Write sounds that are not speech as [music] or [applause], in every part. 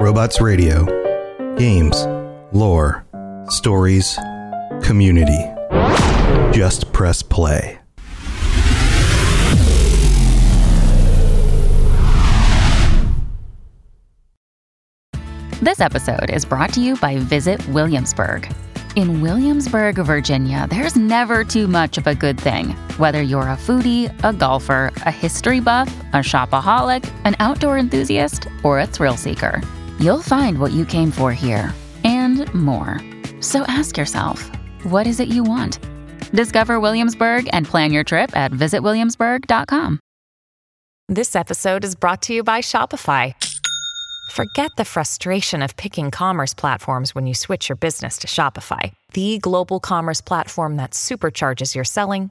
Robots Radio. Games, lore, stories, community. Just press play. This episode is brought to you by Visit Williamsburg. In Williamsburg, Virginia, there's never too much of a good thing. Whether you're a foodie, a golfer, a history buff, a shopaholic, an outdoor enthusiast, or a thrill seeker, you'll find what you came for here and more. So ask yourself, what is it you want? Discover Williamsburg and plan your trip at visitwilliamsburg.com. This episode is brought to you by Shopify. Forget the frustration of picking commerce platforms when you switch your business to Shopify, the global commerce platform that supercharges your selling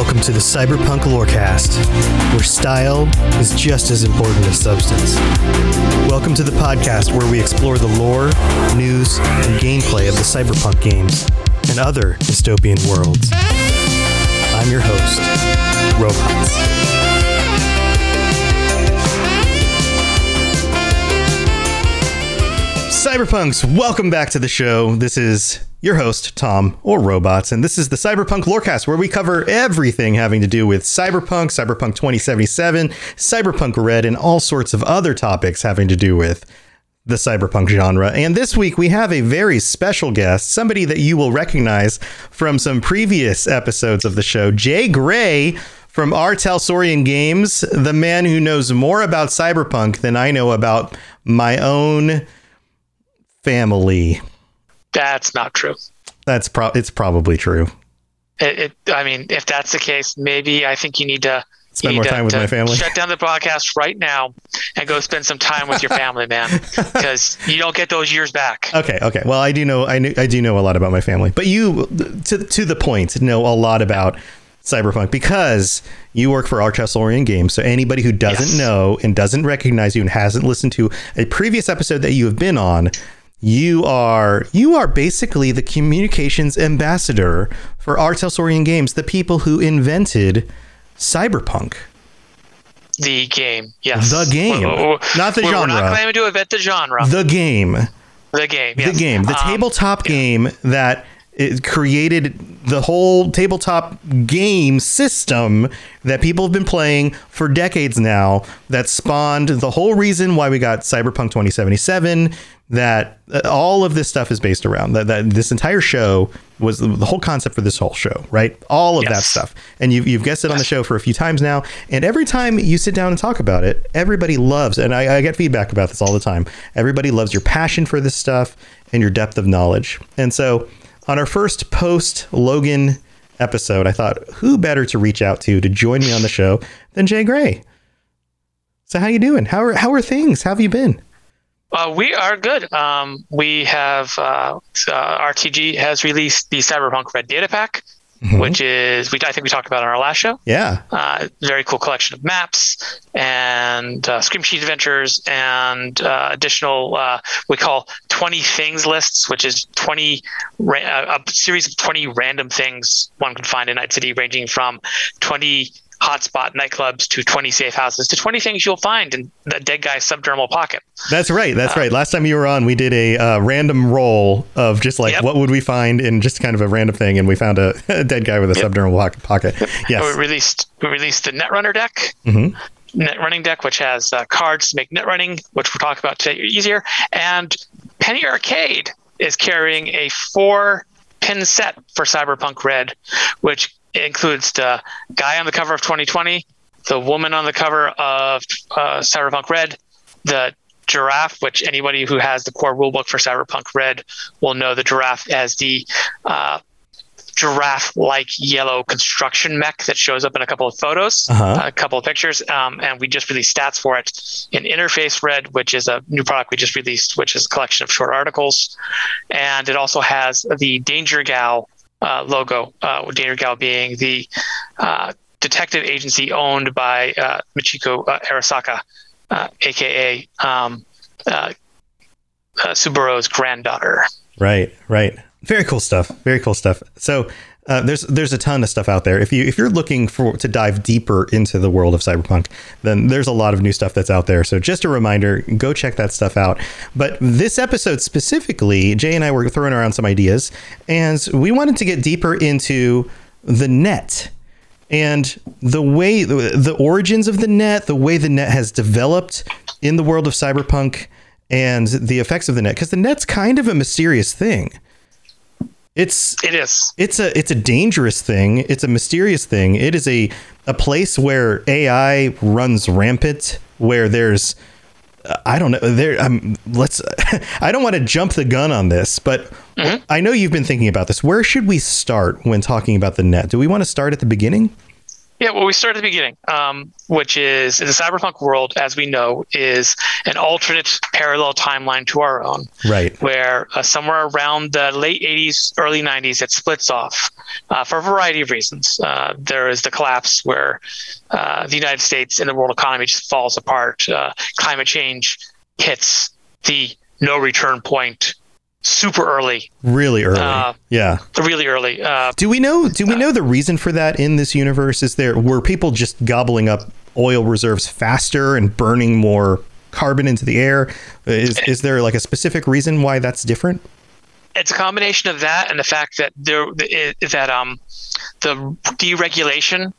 Welcome to the Cyberpunk Lorecast, where style is just as important as substance. Welcome to the podcast where we explore the lore, news, and gameplay of the cyberpunk games and other dystopian worlds. I'm your host, Robots. Cyberpunks, welcome back to the show. This is your host, Tom, or Robots, and this is the Cyberpunk Lorecast, where we cover everything having to do with Cyberpunk, Cyberpunk 2077, Cyberpunk Red, and all sorts of other topics having to do with the cyberpunk genre. And this week we have a very special guest, somebody that you will recognize from some previous episodes of the show, Jay Gray from R. Talsorian Games, the man who knows more about cyberpunk than I know about my own family. That's not true. That's pro- it's probably true. It, it, I mean, if that's the case, maybe I think you need to Spend you more need to- time with my family. Shut down the podcast right now and go spend some time with your family, man, [laughs] because you don't get those years back. Okay, okay. Well, I do know I, knew, I do know a lot about my family, but you, to to the point, know a lot about cyberpunk because you work for R. Talsorian Games. So anybody who doesn't Yes. know and doesn't recognize you and hasn't listened to a previous episode that you have been on, you are you are basically the communications ambassador for R. Talsorian Games, the people who invented cyberpunk. The game, yes, The game, We're- we're- not the we're, We're not claiming to invent the genre. The game. The game, the game, the Um, tabletop game that it created the whole tabletop game system that people have been playing for decades now. That spawned the whole reason why we got Cyberpunk 2077. That uh, all of this stuff is based around. That, that this entire show was the, the whole concept for this whole show, right? All of that stuff. And you've, you've guessed it on the show for a few times now. And every time you sit down and talk about it, everybody loves, and I, I get feedback about this all the time. Everybody loves your passion for this stuff and your depth of knowledge. And so on our first post Logan episode, I thought, who better to reach out to to join me on the show than Jay Gray? So how you doing? How are how are things? How have you been? Uh, we are good. Um, we have uh, uh, RTG has released the Cyberpunk Red Data Pack, Mm-hmm. which is we I think we talked about on our last show. Yeah. uh, very cool collection of maps and uh, Scream Sheet adventures and uh, additional uh, we call 20 things lists, which is 20 ra- uh, a series of 20 random things one can find in Night City, ranging from 20 hotspot nightclubs to 20 safe houses to 20 things you'll find in the dead guy's subdermal pocket. That's right. That's right. Last time you were on, we did a uh, random roll of just like Yep. what would we find in just kind of a random thing, and we found a, [laughs] a dead guy with a subdermal pocket. [laughs] pocket. We released we released the Netrunner deck, Mhm. net running deck, which has uh, cards to make net running, which we'll talk about today easier. And Penny Arcade is carrying a four pin set for Cyberpunk Red, which includes the guy on the cover of 2020, the woman on the cover of uh, Cyberpunk Red, the giraffe, which anybody who has the core rulebook for Cyberpunk Red will know the giraffe as the uh, giraffe-like yellow construction mech that shows up in a couple of photos, Uh-huh. a couple of pictures, um, and we just released stats for it in Interface Red, which is a new product we just released, which is a collection of short articles, and it also has the Danger Gal uh, logo. Uh, with Danger Gal being the uh, detective agency owned by uh, Michiko uh, Arasaka, aka um, uh, uh, Saburo's granddaughter. Right, right. Very cool stuff. Very cool stuff. So uh, there's there's a ton of stuff out there. If you if you're looking for to dive deeper into the world of cyberpunk, then there's a lot of new stuff that's out there. So just a reminder, go check that stuff out. But this episode specifically, Jay and I were throwing around some ideas, and we wanted to get deeper into the net and the way the origins of the net, the way the net has developed in the world of cyberpunk, and the effects of the net, because the net's kind of a mysterious thing. It's It is. it's a it's a dangerous thing. It's a mysterious thing. It is a a place where AI runs rampant. Where there's I don't know. There, um, let's. [laughs] I don't want to jump the gun on this, but I know you've been thinking about this. Where should we start when talking about the net? Do we want to start at the beginning? Yeah, well, we start at the beginning, um, which is the cyberpunk world, as we know, is an alternate parallel timeline to our own, Right. where uh, somewhere around the late 80s, early 90s, it splits off uh, for a variety of reasons. Uh, there is the collapse where uh, the United States and the world economy just falls apart. Uh, climate change hits the no return point super early, Really early. Uh, yeah. really early. Uh, Do we know? Do we know the reason for that in this universe? Is there were people just gobbling up oil reserves faster and burning more carbon into the air? Is is there like a specific reason why that's different? it's a combination of that and the fact that there that um the deregulation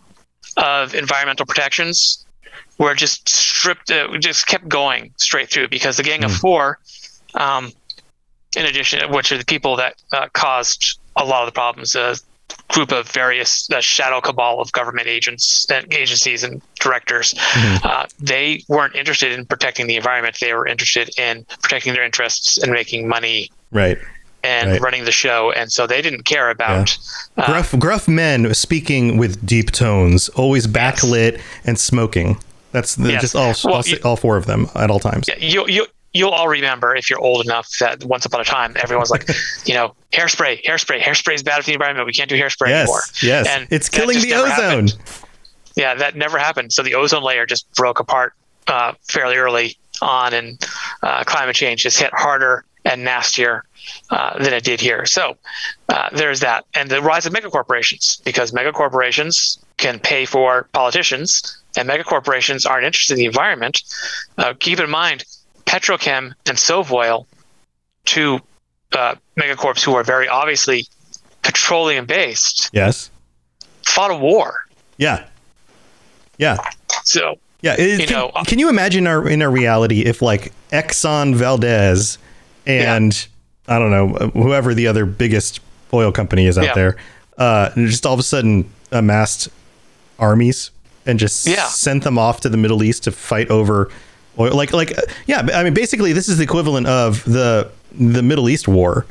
of environmental protections were just stripped uh, just kept going straight through because the gang of four um in addition which are the people that uh, caused a lot of the problems a group of various uh, shadow cabal of government agents and agencies and directors uh, they weren't interested in protecting the environment they were interested in protecting their interests and making money Right. and Right. running the show, and so they didn't care about. Uh, gruff gruff men speaking with deep tones, always backlit and smoking. That's the, Yes. just all Well, all, you- all four of them at all times. yeah, you you you'll all remember if you're old enough that once upon a time everyone's like, [laughs] you know, hairspray, hairspray, hairspray is bad for the environment. We can't do hairspray Yes, anymore. yes. And it's killing the ozone. happened. Yeah, that never happened. So the ozone layer just broke apart uh, fairly early on, and uh, climate change just hit harder and nastier uh, than it did here. So uh, there's that, and the rise of megacorporations because megacorporations can pay for politicians, and megacorporations aren't interested in the environment. Uh, keep in mind, Petrochem and Sovoil, two uh, megacorps who are very obviously petroleum based, Yes. fought a war. Yeah. Yeah. So Yeah, it- You can, know, uh, can you imagine our in our reality if like Exxon Valdez and I don't know whoever the other biggest oil company is out Yeah. there, uh, just all of a sudden amassed armies and just Yeah. sent them off to the Middle East to fight over oil? Like like uh, yeah, I mean basically this is the equivalent of the the Middle East war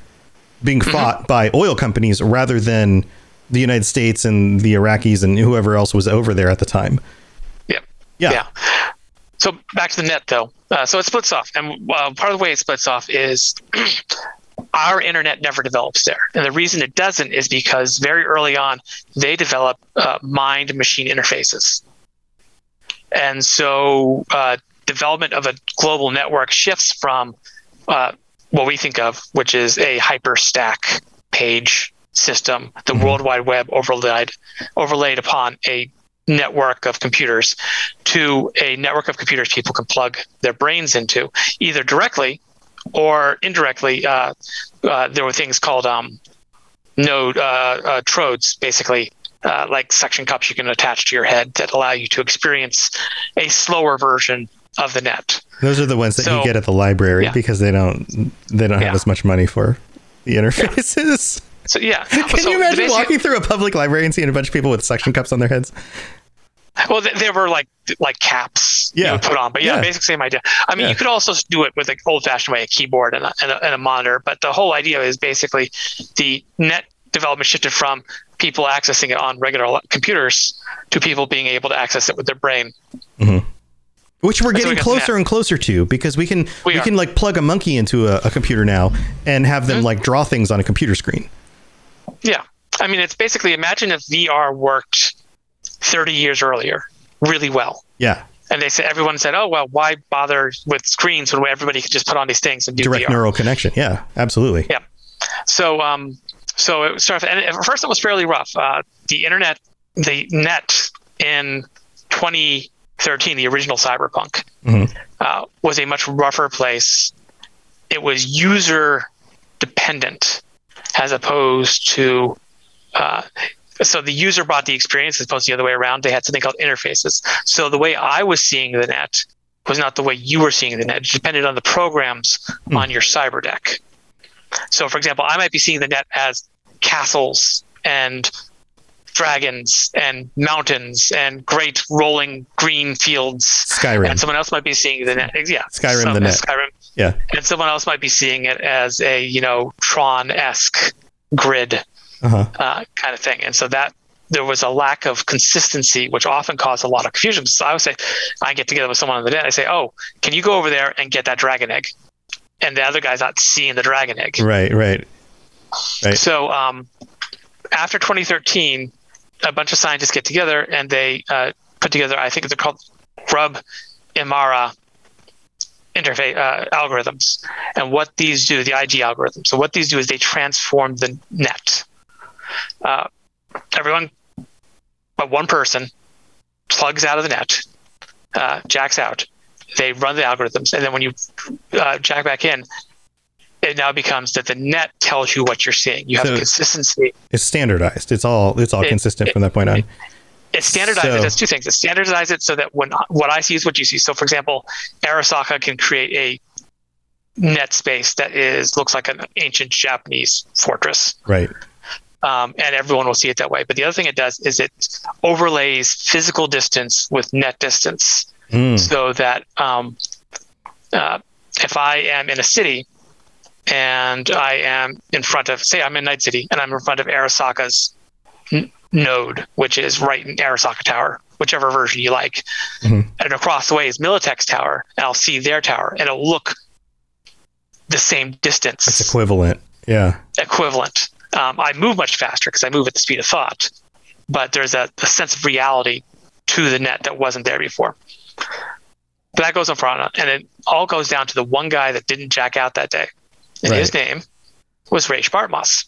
being Mm-hmm. fought by oil companies rather than the United States and the Iraqis and whoever else was over there at the time. yeah. Yeah. Yeah. So back to the net, though. Uh, so it splits off, and uh, part of the way it splits off is [clears throat] our internet never develops there, and the reason it doesn't is because very early on they develop uh, mind-machine interfaces, and so uh, development of a global network shifts from uh, what we think of, which is a hyperstack page system, the World Wide Web overlaid overlaid upon a network of computers to a network of computers people can plug their brains into, either directly or indirectly. Uh, uh, there were things called um, node uh, uh, trodes, basically. Uh, like suction cups you can attach to your head that allow you to experience a slower version of the net. Those are the ones that you get at the library Yeah. because they don't they don't have as much money for the interfaces. So yeah, [laughs] Can so you imagine basic- walking through a public library and seeing a bunch of people with suction cups on their heads? Well, they, they were like like caps Yeah. you would put on, but yeah, Yeah. basic same idea. I mean, Yeah. you could also do it with an old-fashioned way, a keyboard and a, and a, and a monitor. But the whole idea is basically the net development shifted from people accessing it on regular computers to people being able to access it with their brain. Mm-hmm. Which we're That's getting closer and closer to because we can we, We can like plug a monkey into a, a computer now and have them like draw things on a computer screen. Yeah. I mean, it's basically imagine if VR worked 30 years earlier really well. Yeah. And they said, everyone said, oh, well, why bother with screens when everybody could just put on these things and do Direct VR? neural connection. Yeah, absolutely. Yeah. So, um, so it started, and at first it was fairly rough. Uh, the internet, the net in 2013, the original Cyberpunk, Mhm. uh, was a much rougher place. It was user dependent as opposed to, uh, so the user bought the experience as opposed to the other way around. They had something called interfaces. So the way I was seeing the net was not the way you were seeing the net. It depended on the programs on your cyber deck. So, for example, I might be seeing the net as castles and dragons and mountains and great rolling green fields. Skyrim. And someone else might be seeing the net. Yeah, Skyrim some- the net. Skyrim. Yeah. And someone else might be seeing it as a you know Tron esque grid Uh-huh. uh, kind of thing. And so that there was a lack of consistency, which often caused a lot of confusion. So I would say, I get together with someone on the net. I say, "Oh, can you go over there and get that dragon egg?" And the other guy's not seeing the dragon egg. Right, right. Right. So um, after 2013, a bunch of scientists get together and they uh, put together, I think they're called Grub Imara interface uh, algorithms. And what these do, the IG algorithms. So what these do is they transform the net. Uh, everyone, but one person, plugs out of the net, uh, jacks out. They run the algorithms, and then when you uh, jack back in, it now becomes that the net tells you what you're seeing. You have So- consistency. It's standardized. It's all it's all It- consistent it- from that point on. It standardizes. So- it does two things. It standardizes it so that when what I see is what you see. So, for example, Arasaka can create a net space that is looks like an ancient Japanese fortress, Right. um, and everyone will see it that way. But the other thing it does is it overlays physical distance with net distance. Mm. so that um, uh, if I am in a city and I am in front of, say, I'm in Night City and I'm in front of Arasaka's n- node, which is right in Arasaka Tower, whichever version you like, Mhm. and across the way is Militech's tower, and I'll see their tower, and it'll look the same distance It's equivalent. Yeah. equivalent. Um, I move much faster because I move at the speed of thought, but there's a, a sense of reality to the net that wasn't there before. But that goes on for and it all goes down to the one guy that didn't jack out that day, and his name was Rache Bartmoss.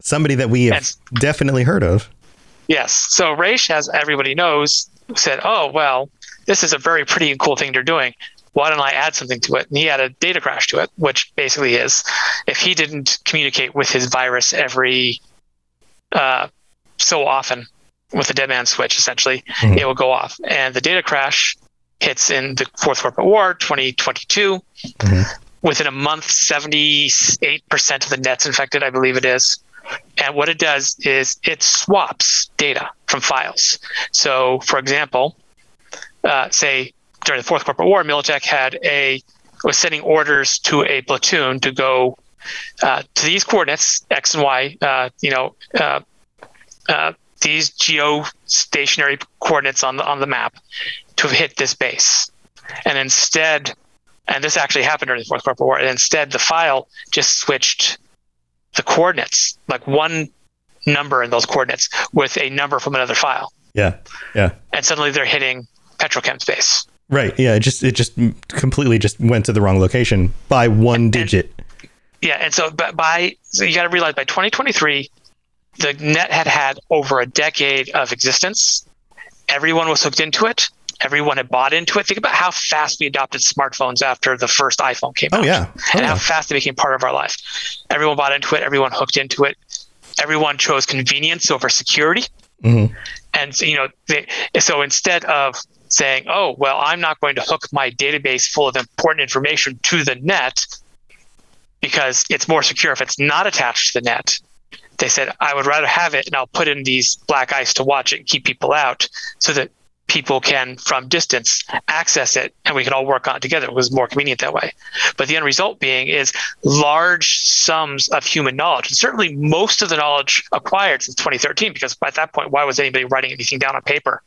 Somebody that we have And- definitely heard of. Yes. So Rache, as everybody knows, said, "Oh well, this is a very pretty and cool thing they're doing. Why don't I add something to it?" And he added data crash to it, which basically is if he didn't communicate with his virus every uh, so often with the dead man switch, essentially, Mhm. it will go off. And the data crash hits in the Fourth Corporate War, 2022. Mhm. Within a month, 78% of the net's infected, I believe it is. And what it does is it swaps data from files. So, for example, uh, say during the Fourth Corporate War, Militech had a was sending orders to a platoon to go uh, to these coordinates X and Y. Uh, you know, uh, uh, these geostationary coordinates on the on the map to hit this base, and instead, and this actually happened during the Fourth Corporate War. And instead, the file just switched the coordinates, like one number in those coordinates with a number from another file, Yeah. Yeah. and suddenly they're hitting Petrochem space. Right. Yeah. It just it just completely just went to the wrong location by one digit. Yeah, and so but by so you got to realize by 2023, the net had had over a decade of existence. Everyone was hooked into it. Everyone had bought into it. Think about how fast we adopted smartphones after the first iPhone came Oh out. yeah. Oh, and how fast they became part of our life. Everyone bought into it. Everyone hooked into it. Everyone chose convenience over security. Mhm. And so, you know, they, so instead of saying, "Oh, well, I'm not going to hook my database full of important information to the net because it's more secure if it's not attached to the net," they said, "I would rather have it, and I'll put in these black ice to watch it and keep people out, so that people can from distance access it and we can all work on it together. It was more convenient that way. But the end result being is large sums of human knowledge, and certainly most of the knowledge acquired since 2013, because at that point, why was anybody writing anything down on paper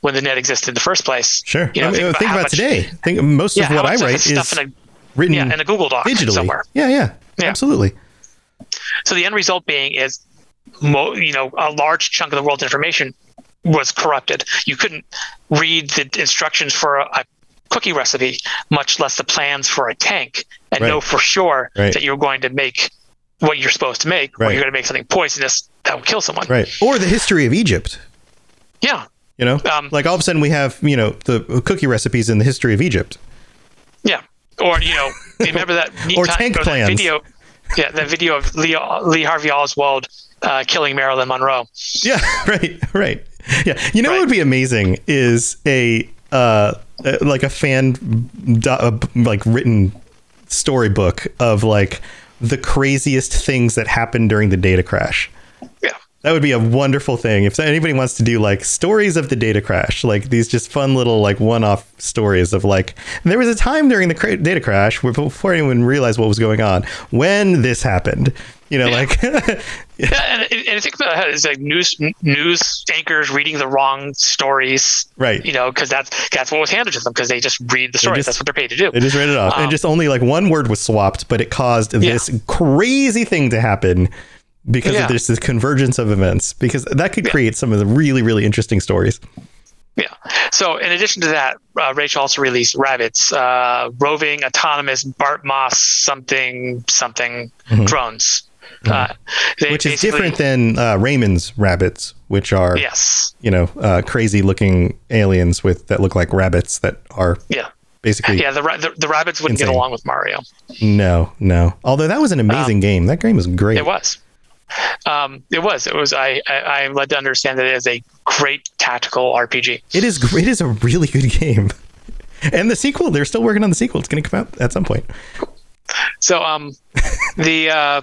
when the net existed in the first place? Sure. You know, I mean, think think, about how about, much- today. Think most Yeah, of what I write is stuff in a written yeah, in a Google Doc digitally. somewhere. Yeah, yeah, Yeah. absolutely. So the end result being is, mo- you know, a large chunk of the world's information was corrupted. You couldn't read the instructions for a, a cookie recipe, much less the plans for a tank, and Right. know for sure Right. that you're going to make what you're supposed to make, or you're going to make something poisonous that will kill someone. Right. Or the history of Egypt. Yeah. You know, Um, like all of a sudden we have you know the cookie recipes in the history of Egypt. Yeah. Or you know, remember that [laughs] Or time- tank that plans. video? Yeah, that video of Lee, Lee Harvey Oswald uh, killing Marilyn Monroe. Yeah, [laughs] right, right. [laughs] Yeah, you know what would be amazing is a uh, uh, like a fan uh, like written storybook of like the craziest things that happened during the data crash. Yeah. That would be a wonderful thing. If anybody wants to do like stories of the data crash, like these just fun little like one-off stories of like there was a time during the cra- data crash where before anyone realized what was going on when this happened. You know, like [laughs] Yeah, and, and I think about it, it's like news news anchors reading the wrong stories, right. you know, because that's that's what was handed to them because they just read the stories. just- that's what they're paid to do. They just read it off, and Um, just only like one word was swapped, but it caused this crazy thing to happen because Yeah. of this, this convergence of events. Because that could create some of the really, really interesting stories. Yeah. So in addition to that, uh, Rache also released RABIDS, uh, roving autonomous Bartmoss something something drones. Uh, they Mm-hmm. Which is different than uh, Rayman's Rabbids, which are Yes. you know uh, crazy looking aliens with that look like Rabbids that are Yeah. basically Yeah. The, the the rabbits wouldn't Insane. get along with Mario. no, no. Although that was an amazing game. That game was great. Um, It was. Um, it was. It was. I, I I'm led to understand that it is a great tactical RPG. It is. It is a really good game. [laughs] And the sequel, they're still working on the sequel. It's going to come out at some point. So um, [laughs] the uh,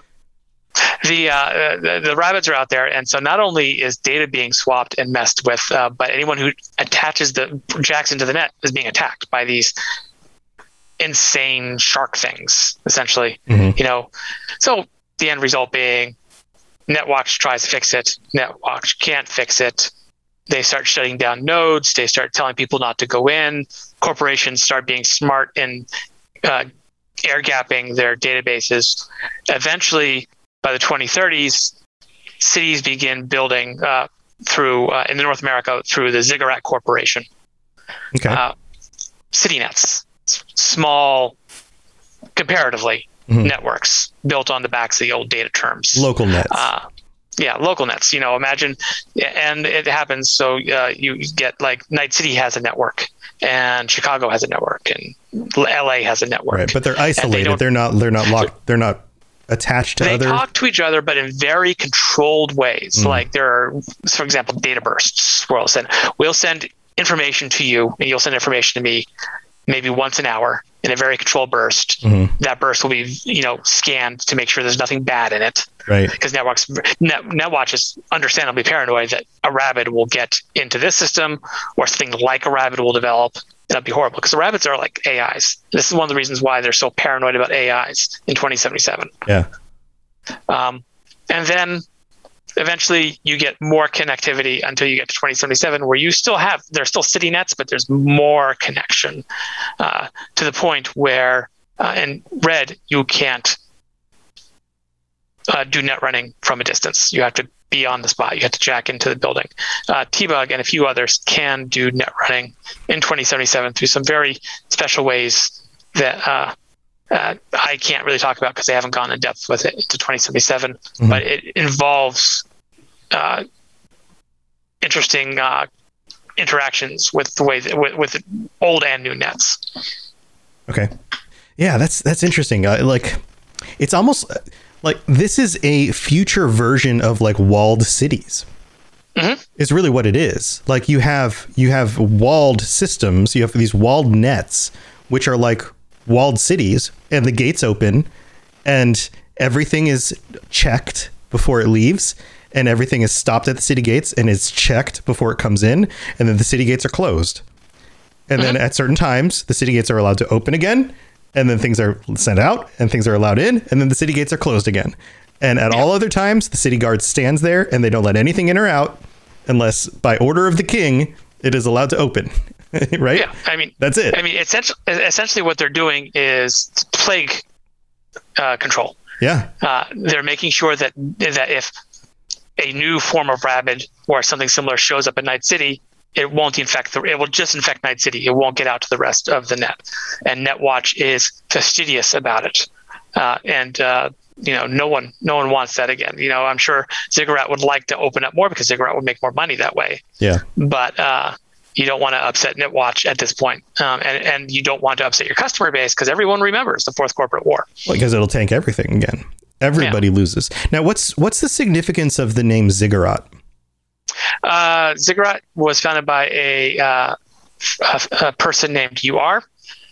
the, uh, the the RABIDS are out there, and so not only is data being swapped and messed with, uh, but anyone who attaches the jacks into the net is being attacked by these insane shark things, essentially. Mhm. You know, so the end result being, NetWatch tries to fix it. NetWatch can't fix it. They start shutting down nodes. They start telling people not to go in. Corporations start being smart and uh, air gapping their databases. Eventually, by the 2030s, cities begin building uh, through uh, in North America through the Ziggurat Corporation. Okay. Uh, city nets, small, comparatively, Mhm. networks built on the backs of the old data terms. Local nets. Uh, yeah, local nets. You know, imagine, and it happens. So uh, you get like Night City has a network, and Chicago has a network, and LA has a network. right. But they're isolated. They are not. They're not locked. They're not attached to they other. They talk to each other, but in very controlled ways. Mm. Like there are, for example, data bursts. Where we'll send, we'll send information to you, and you'll send information to me, maybe once an hour in a very controlled burst. Mhm. That burst will be, you know, scanned to make sure there's nothing bad in it. Right. because networks net, netwatch is understandably paranoid that a RABID will get into this system or something like a RABID will develop that'd be horrible because the RABIDS are like ais this is one of the reasons why they're so paranoid about ais in 2077 Yeah. um, and then eventually you get more connectivity until you get to 2077 where you still have there's still city nets but there's more connection uh, to the point where uh, in red you can't uh, do net running from a distance. You have to be on the spot. You have to jack into the building. Uh, t-bug and a few others can do net running in 2077 through some very special ways that uh, uh, I can't really talk about because they haven't gone in depth with it into 2077, Mhm. but it involves uh, interesting uh, interactions with the way that, with, with old and new nets. Okay. Yeah, that's that's interesting. Uh, like, it's almost uh, like this is a future version of like walled cities. Mhm. Is really what it is. Like you have you have walled systems. You have these walled nets, which are like walled cities, and the gates open, and everything is checked before it leaves. And everything is stopped at the city gates and is checked before it comes in, and then the city gates are closed. And then at certain times, the city gates are allowed to open again, and then things are sent out, and things are allowed in, and then the city gates are closed again. And at all other times, the city guard stands there, and they don't let anything in or out unless, by order of the king, it is allowed to open. [laughs] right? Yeah, I mean That's it. I mean, essentially, essentially what they're doing is plague uh, control. Yeah. Uh, they're making sure that that if a new form of rabid or something similar shows up in Night City, it won't infect the. It will just infect Night City. It won't get out to the rest of the net. And NetWatch is fastidious about it. Uh, and uh, you know, no one, no one wants that again. You know, I'm sure Ziggurat would like to open up more because Ziggurat would make more money that way. Yeah. But uh, you don't want to upset NetWatch at this point. um, and and you don't want to upset your customer base because everyone remembers the Fourth Corporate War. because it'll tank everything again. Everybody loses. Now, what's what's the significance of the name Ziggurat? Uh, Ziggurat was founded by a, uh, a, a person named UR.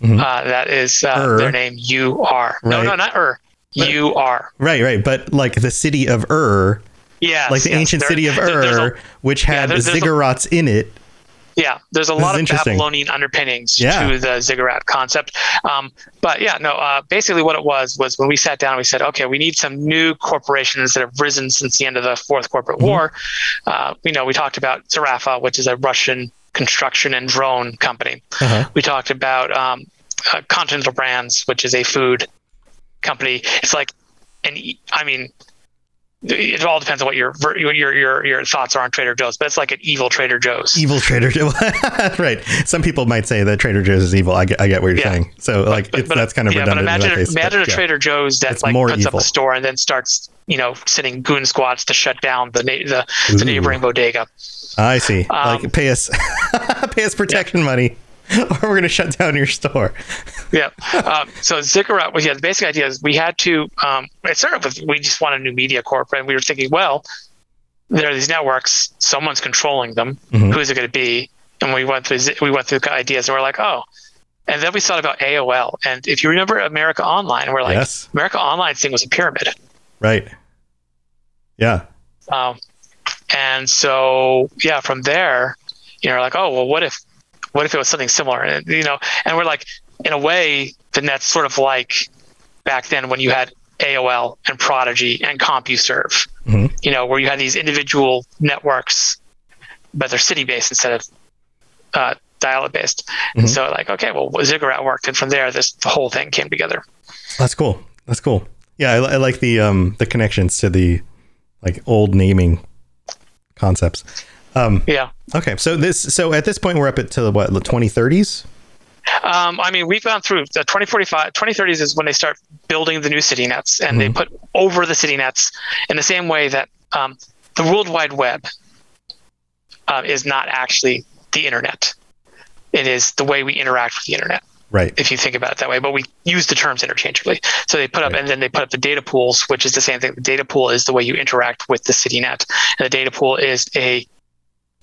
Mhm. Uh, that is uh, their name UR. No, Right. no, not Ur. UR. Right, right. But like the city of Ur, Yeah. like the ancient city of [laughs] Ur, which had there- there's a- ziggurats in it. Yeah, there's a This lot of. Babylonian underpinnings Yeah. to the ziggurat concept. Um, but yeah, no, uh, basically what it was was when we sat down, we said, okay, we need some new corporations that have risen since the end of the Fourth Corporate Mm-hmm. War. Uh, you know, we talked about Zhirafa, which is a Russian construction and drone company. Uh-huh. We talked about um, uh, Continental Brands, which is a food company. It's like, an, e- I mean, it all depends on what your your your your thoughts are on Trader Joe's, but it's like an evil Trader Joe's. Evil Trader Joe. [laughs] right. Some people might say that Trader Joe's is evil. I get, I get what you're Yeah. saying. So like it's, that's kind of yeah, redundant. But imagine, case, imagine but a yeah. Trader Joe's that It's like puts evil. up a store and then starts, you know, sending goon squads to shut down the na- the, the neighboring bodega. I see. Um, like pay us, [laughs] pay us protection money, [laughs] or we're gonna shut down your store. Yeah. Um, so Ziggurat was yeah. The basic idea is we had to. Um, it started with we just wanted a new media corp, and we were thinking, well, there are these networks. Someone's controlling them. Mhm. Who's it going to be? And we went through we went through ideas, and we're like, oh. And then we thought about AOL, and if you remember America Online, we're like, Yes. America Online thing was a pyramid. Right. Yeah. Um, and so yeah, from there, you know, like, oh well, what if, what if it was something similar? And you know, and we're like, in a way, the net's sort of like back then when you had AOL and Prodigy and CompuServe, Mhm. you know, where you had these individual networks, but they're city based instead of uh, dial-up based. Mhm. So like, okay, well, Ziggurat worked, and from there, this the whole thing came together. That's cool. That's cool. Yeah, I, I like the um the connections to the like old naming concepts. Um, Yeah. okay, so this so at this point we're up at to what the 2030s. Um, I mean, we've gone through the 2045, 2030s is when they start building the new city nets, and they put over the city nets in the same way that um, the World Wide Web uh, is not actually the internet. It is the way we interact with the internet, Right. if you think about it that way. But we use the terms interchangeably. So they put up, Right. and then they put up the data pools, which is the same thing. The data pool is the way you interact with the city net, and the data pool is a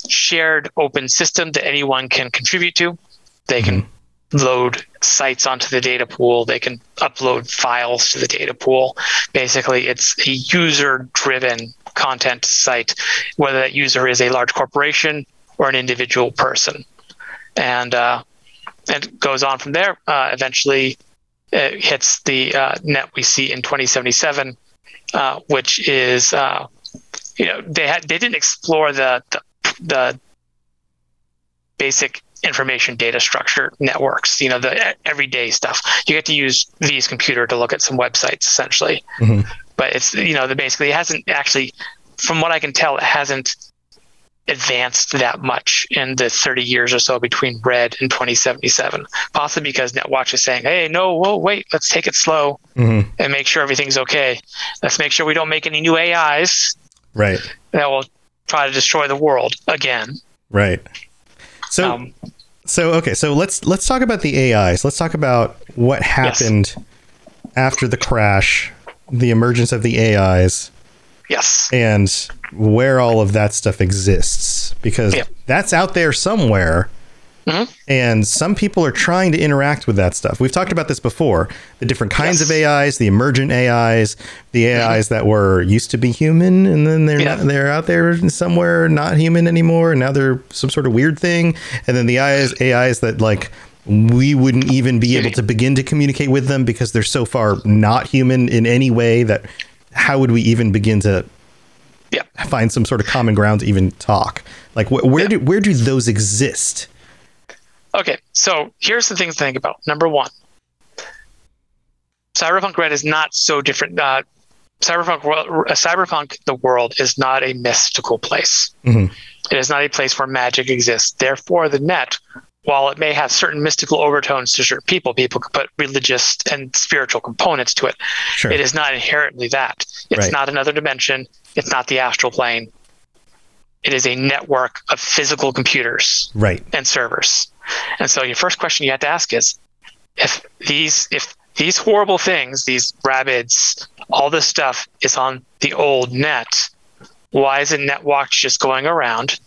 shared open system that anyone can contribute to. They can load sites onto the data pool. They can upload files to the data pool. Basically, it's a user driven content site, whether that user is a large corporation or an individual person. And, uh, and goes on from there. Uh, eventually, it hits the uh, net we see in 2077, uh, which is, uh, you know, they had they didn't explore the, the the basic information data structure networks, you know, the everyday stuff. You get to use V's computer to look at some websites essentially. Mhm. But it's, you know, the basically it hasn't actually, from what I can tell, it hasn't advanced that much in the 30 years or so between Red and 2077. Possibly because NetWatch is saying, hey, no, whoa, wait, let's take it slow hmm and make sure everything's okay. Let's make sure we don't make any new AIs Right. that will try to destroy the world again. Right. So Um, so okay, so let's let's talk about the AIs. Let's talk about what happened after the crash, the emergence of the AIs, yes. and where all of that stuff exists because that's out there somewhere Mm-hmm. And some people are trying to interact with that stuff. We've talked about this before the different kinds Yes. of AIs, the emergent AIs, the mm-hmm. AIs that were used to be human and then they're, Yeah. not, they're out there somewhere not human anymore. And now they're some sort of weird thing. And then the AIs, AIs that like we wouldn't even be able to begin to communicate with them because they're so far not human in any way that how would we even begin to Yeah. find some sort of common ground to even talk? Like wh- where do where do those exist? Okay, so here's the things to think about. Number one, Cyberpunk Red is not so different. Uh, Cyberpunk, uh, Cyberpunk, the world is not a mystical place. Mhm. It is not a place where magic exists. Therefore, the net, while it may have certain mystical overtones to certain people, people could put religious and spiritual components to it. Sure. It is not inherently that. It's Right. not another dimension. It's not the astral plane. It is a network of physical computers Right. and servers. And so your first question you have to ask is if these if these horrible things, these RABIDS, all this stuff is on the old net, why isn't NetWatch just going around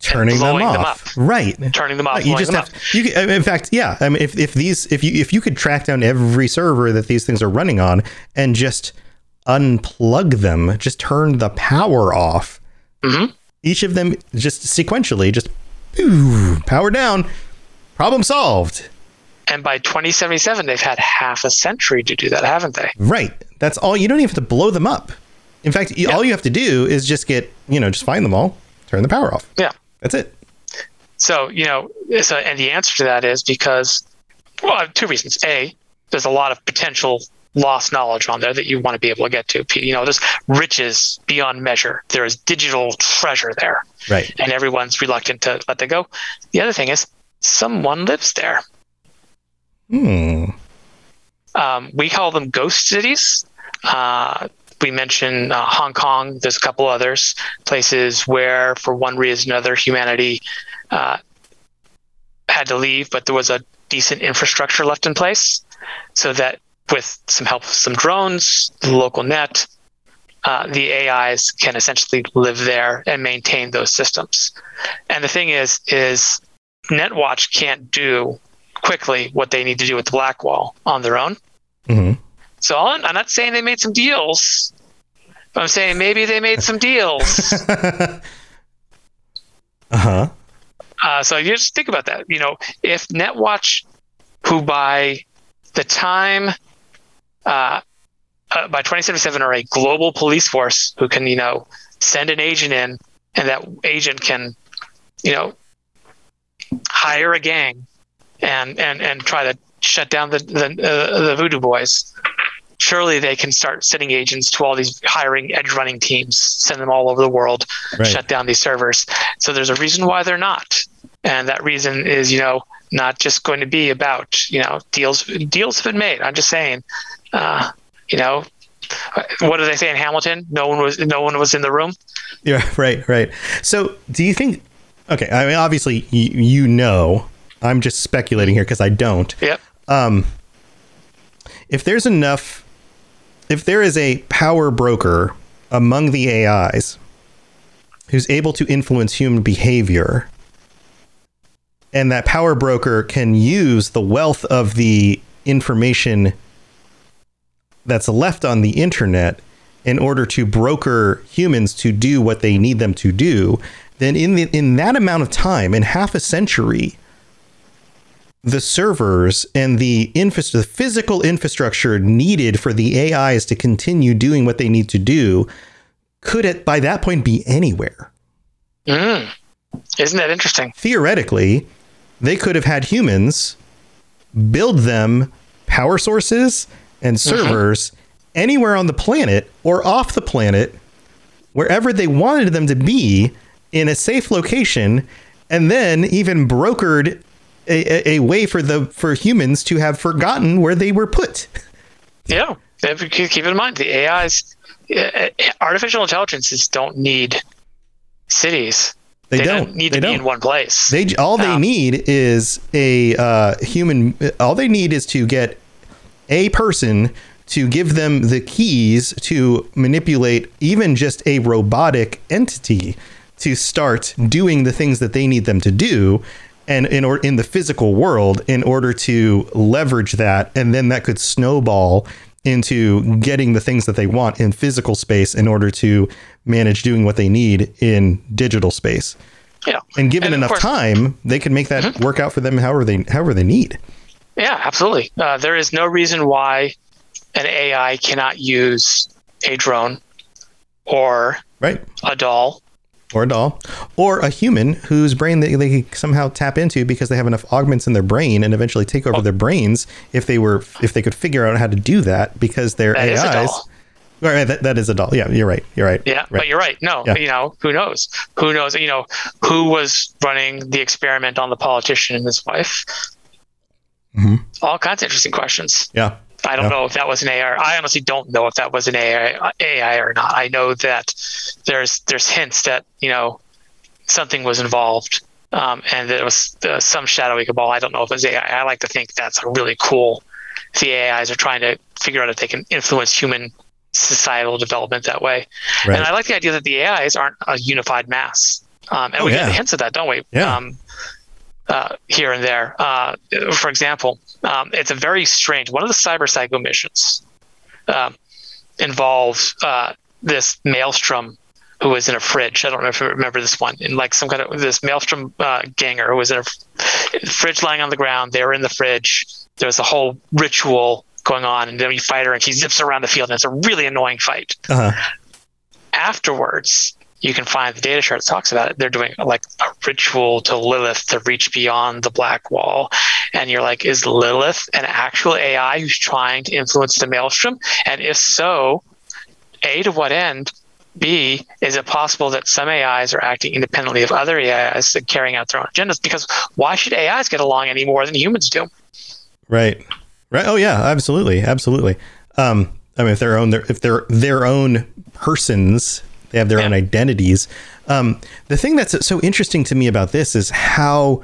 Turning them off. them. Right. turning them off, you just have you in fact yeah i mean if, if these if you if you could track down every server that these things are running on and just unplug them just turn the power off Mhm. each of them just sequentially just ooh, power down. Problem solved. And by 2077, they've had half a century to do that, haven't they? right. That's all you don't even have to blow them up. In fact you all you have to do is just get you know just find them all turn the power off. Yeah. that's it. So, you know, so, and the answer to that is because, well, two reasons. A, there's a lot of potential lost knowledge on there that you want to be able to get to. You know, there's riches beyond measure. There is digital treasure there, right and everyone's reluctant to let that go. The other thing is someone lives there. hmm Um, we call them ghost cities. Uh, we mentioned uh, Hong Kong. There's a couple others, places where, for one reason or another, humanity uh, had to leave, but there was a decent infrastructure left in place, so that with some help, with some drones, the local net, uh, the AIs can essentially live there and maintain those systems. And the thing is, is NetWatch can't do quickly what they need to do with the Blackwall on their own. hmm So I'm I'm not saying they made some deals. I'm saying maybe they made some deals. [laughs] uh-huh uh, so you just think about that. You know, if NetWatch, who by the time uh, uh, by 2077 are a global police force who can, you know, send an agent in, and that agent can, you know, hire a gang and and and try to shut down the the, uh, the voodoo boys. Surely they can start sending agents to all these hiring edge running teams, send them all over the world, Right. shut down these servers. So there's a reason why they're not, and that reason is you know not just going to be about you know deals. Deals have been made. I'm just saying, uh, you know, what do they say in Hamilton? No one was no one was in the room. Yeah, [laughs] right, right. So, do you think? Okay, I mean, obviously, you, you know, I'm just speculating here because I don't. Yep. If there's enough, if there is a power broker among the AIs who's able to influence human behavior, and that power broker can use the wealth of the information that's left on the internet in order to broker humans to do what they need them to do, then in the, in that amount of time, in half a century, the servers and the infra- the physical infrastructure needed for the AIs to continue doing what they need to do could at by that point be anywhere. Mm. Isn't that interesting? Theoretically, they could have had humans build them power sources and servers anywhere on the planet or off the planet, wherever they wanted them to be in a safe location, and then even brokered a, a, a way for the for humans to have forgotten where they were put. Yeah. Keep in mind the AIs, uh, artificial intelligences don't need cities. They, They don't, don't need they to be don't. in one place. They all they need is a uh, human. All they need is to get a person to give them the keys to manipulate even just a robotic entity to start doing the things that they need them to do. and in or in the physical world in order to leverage that and then that could snowball into getting the things that they want in physical space in order to manage doing what they need in digital space Yeah. and given And enough course- Mm-hmm. time they can make that work out for them however they however they need Yeah, absolutely. Uh, there is no reason why an AI cannot use a drone or right a doll. or a doll or a human whose brain they, they somehow tap into because they have enough augments in their brain and eventually take Oh. over their brains if they were if they could figure out how to do that because their That AIs right, that, that is a doll. Yeah, you're right. You're right. Yeah, right. but you're right. No, Yeah. you know, who knows? Who knows? You know, who was running the experiment on the politician and his wife? Mhm. All kinds of interesting questions. yeah. I don't Yeah. know if that was an AI. I honestly don't know if that was an AI, AI or not. I know that there's there's hints that you know something was involved, um, and that it was uh, some shadowy cabal. I don't know if it was AI. I like to think that's a really cool. The AIs are trying to figure out if they can influence human societal development that way. Right. And I like the idea that the AIs aren't a unified mass. Um, and Oh, we yeah. get hints of that, don't we? Yeah. Um, uh, here and there. Uh, for example, um, it's a very strange. One of the Cyber Psycho missions um, involves uh, this Maelstrom who was in a fridge. I don't know if you remember this one. In like some kind of this Maelstrom uh, ganger who was in a fridge lying on the ground. They were in the fridge. There was a whole ritual going on, and then you fight her, and she zips around the field, and it's a really annoying fight Uh-huh. afterwards you can find the data shard that talks about it they're doing like a ritual to lilith to reach beyond the black wall and you're like is lilith an actual ai who's trying to influence the maelstrom and if so a to what end b is it possible that some ais are acting independently of other ais and carrying out their own agendas because why should ais get along any more than humans do Right. Right. Oh yeah, absolutely. Absolutely. Um, I mean if they're own their if they're their own persons, they have their Yeah. own identities. Um, the thing that's so interesting to me about this is how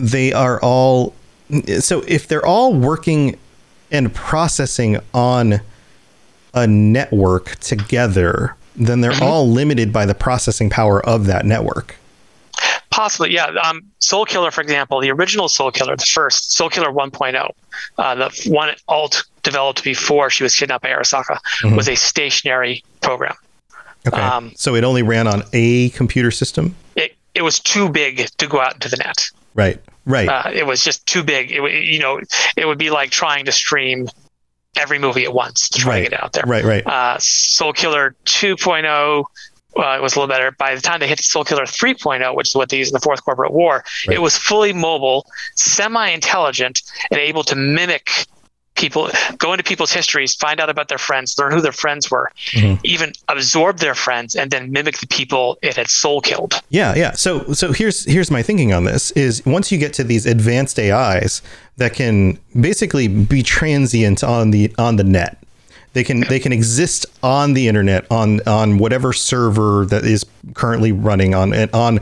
they are all so if they're all working and processing on a network together, then they're all limited by the processing power of that network. Possibly, yeah. Um, Soul Killer, for example, the original Soul Killer, the first Soul Killer 1.0, uh, the one alt developed before she was kidnapped by Arasaka, was a stationary program. Okay. Um, so it only ran on a computer system. It it was too big to go out into the net. Right. Right. Uh, it was just too big. It, you know, it would be like trying to stream every movie at once to try Right. to get it out there. right. Right. uh, Soul Killer 2.0 uh, it was a little better. By the time they hit Soul Killer 3.0, which is what they used in the Fourth Corporate War, Right. it was fully mobile, semi-intelligent, and able to mimic people, go into people's histories, find out about their friends, learn who their friends were, Mhm. even absorb their friends, and then mimic the people it had soul killed. Yeah, yeah. So so here's here's my thinking on this is once you get to these advanced AIs that can basically be transient on the on the net. They can they can exist on the internet on on whatever server that is currently running on and on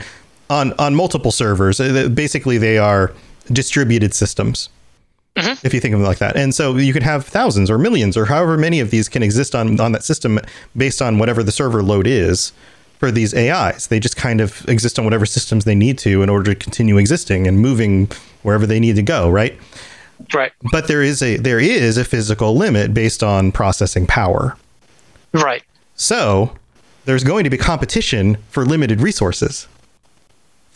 on on multiple servers. Uh, Basically they are distributed systems. Mm-hmm. If you think of them like that. And so you could have thousands or millions or however many of these can exist on on that system based on whatever the server load is for these AIs. They just kind of exist on whatever systems they need to in order to continue existing and moving wherever they need to go, right? Right, But there is a there is a physical limit based on processing power. right. So there's going to be competition for limited resources.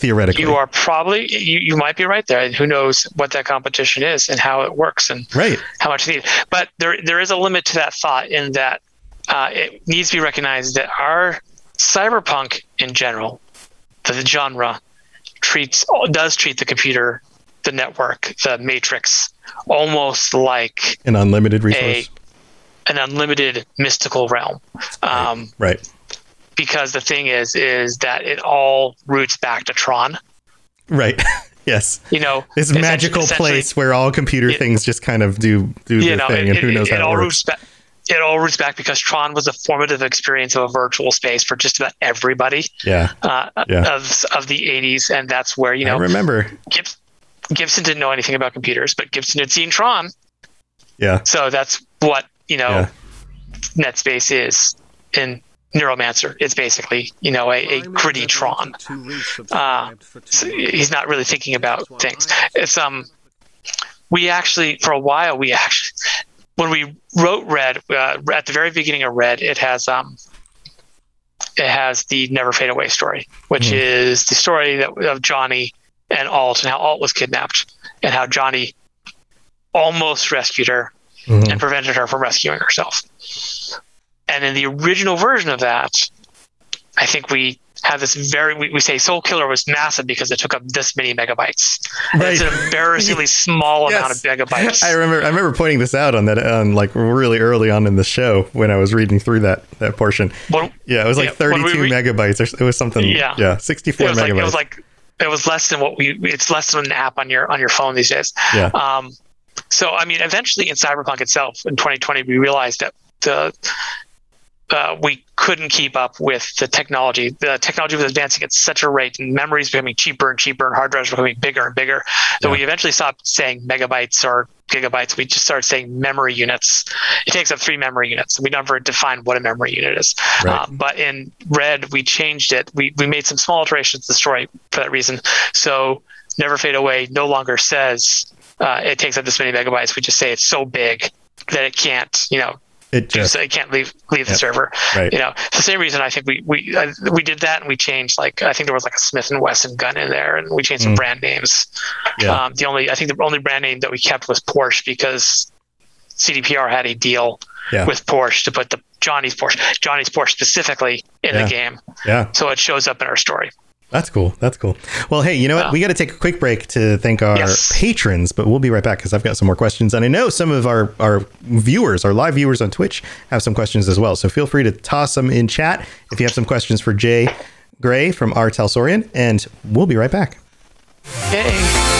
Theoretically. You are probably you, you might be right there. And who knows what that competition is and how it works and right. how much need. But there there is a limit to that thought in that uh, it needs to be recognized that our cyberpunk in general, the genre, treats does treat the computer, the network, the matrix, almost like An unlimited resource. an unlimited mystical realm. Um, right. Because the thing is, is that it all roots back to Tron. Right. [laughs] yes. You know, This magical place where all computer it- things just kind of do do their know, thing it, and who knows it how it, all it roots back. It all roots back because Tron was a formative experience of a virtual space for just about everybody Yeah. uh, Yeah. of of the '80s, and that's where you know. I remember. Gibson, Gibson didn't know anything about computers, but Gibson had seen Tron, Yeah. so that's what you know Yeah. NetSpace is in Neuromancer. It's basically you know a, a gritty Tron. Uh, so he's not really thinking about things. It's um, we actually for a while we actually when we wrote Red uh, at the very beginning of Red, it has um, it has the Never Fade Away story, which Mhm. is the story that of Johnny and Alt and how Alt was kidnapped and how Johnny almost rescued her Mhm. and prevented her from rescuing herself. And in the original version of that, I think we have this very we, we say Soul Killer was massive because it took up this many megabytes. And It's an embarrassingly [laughs] small amount of megabytes. I remember I remember pointing this out on that on like really early on in the show when I was reading through that that portion. When- Yeah, it was like Yeah, when we 32 re- megabytes. Or, it was something. Yeah. yeah, 64 it was like megabytes. it was like it was less than what we it's less than an app on your on your phone these days. yeah, Um, so I mean, eventually in Cyberpunk itself in 2020, we realized that the uh, we couldn't keep up with the technology. The technology was advancing at such a rate, and memories becoming cheaper and cheaper, and hard drives were becoming bigger and bigger. That Yeah. we eventually stopped saying megabytes or gigabytes. We just started saying memory units. It takes up three memory units. We never defined what a memory unit is. Right. Uh, but in Red, we changed it. We we made some small alterations to the story for that reason. So Never Fade Away no longer says uh, it takes up this many megabytes. We just say it's so big that it can't, you know, it just just it can't leave leave the Yep. server. right. You know, for the same reason I think we we uh, we did that and we changed like I think there was like a Smith and Wesson gun in there and we changed some Mm. brand names. Yeah. Um, the only I think the only brand name that we kept was Porsche because CDPR had a deal Yeah. with Porsche to put the Johnny's Porsche Johnny's Porsche specifically in Yeah. the game, Yeah, so it shows up in our story. That's cool. That's cool. Well, hey, you know what? Yeah. We got to take a quick break to thank our Yes. patrons, but we'll be right back because I've got some more questions, and I know some of our our viewers, our live viewers on Twitch, have some questions as well. So feel free to toss them in chat if you have some questions for Jay Gray from R. Talsorian, and we'll be right back. Yay.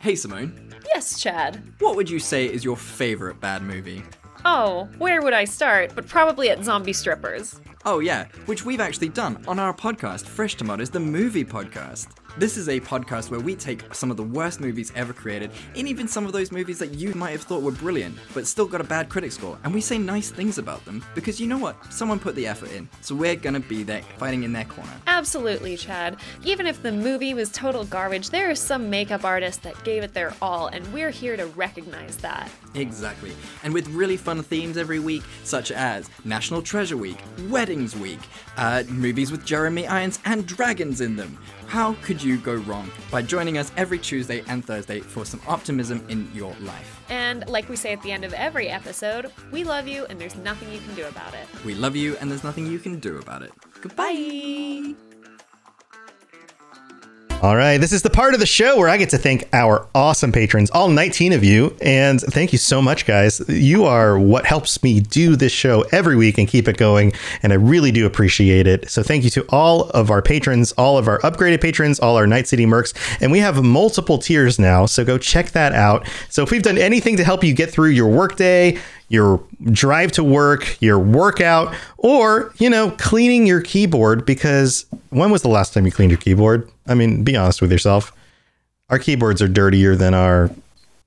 Hey Simone, Yes, Chad. what would you say is your favorite bad movie? Oh, where would I start? But probably at zombie strippers. Oh yeah, which we've actually done on our podcast, Fresh Tomatoes, the movie podcast. This is a podcast where we take some of the worst movies ever created, and even some of those movies that you might have thought were brilliant, but still got a bad critic score, and we say nice things about them because you know what? Someone put the effort in, so we're gonna be there fighting in their corner. Absolutely, Chad. Even if the movie was total garbage, there are some makeup artists that gave it their all, and we're here to recognize that. Exactly. And with really fun themes every week, such as National Treasure Week, Weddings Week, uh, movies with Jeremy Irons and dragons in them. How could you go wrong by joining us every Tuesday and Thursday for some optimism in your life? And like we say at the end of every episode, we love you and there's nothing you can do about it. We love you and there's nothing you can do about it. Goodbye. All right, this is the part of the show where I get to thank our awesome patrons, all 19 of you. And thank you so much, guys. You are what helps me do this show every week and keep it going. And I really do appreciate it. So thank you to all of our patrons, all of our upgraded patrons, all our Night City Mercs. And we have multiple tiers now. So go check that out. So if we've done anything to help you get through your workday, your drive to work, your workout, or, you know, cleaning your keyboard because when was the last time you cleaned your keyboard? I mean, be honest with yourself. Our keyboards are dirtier than our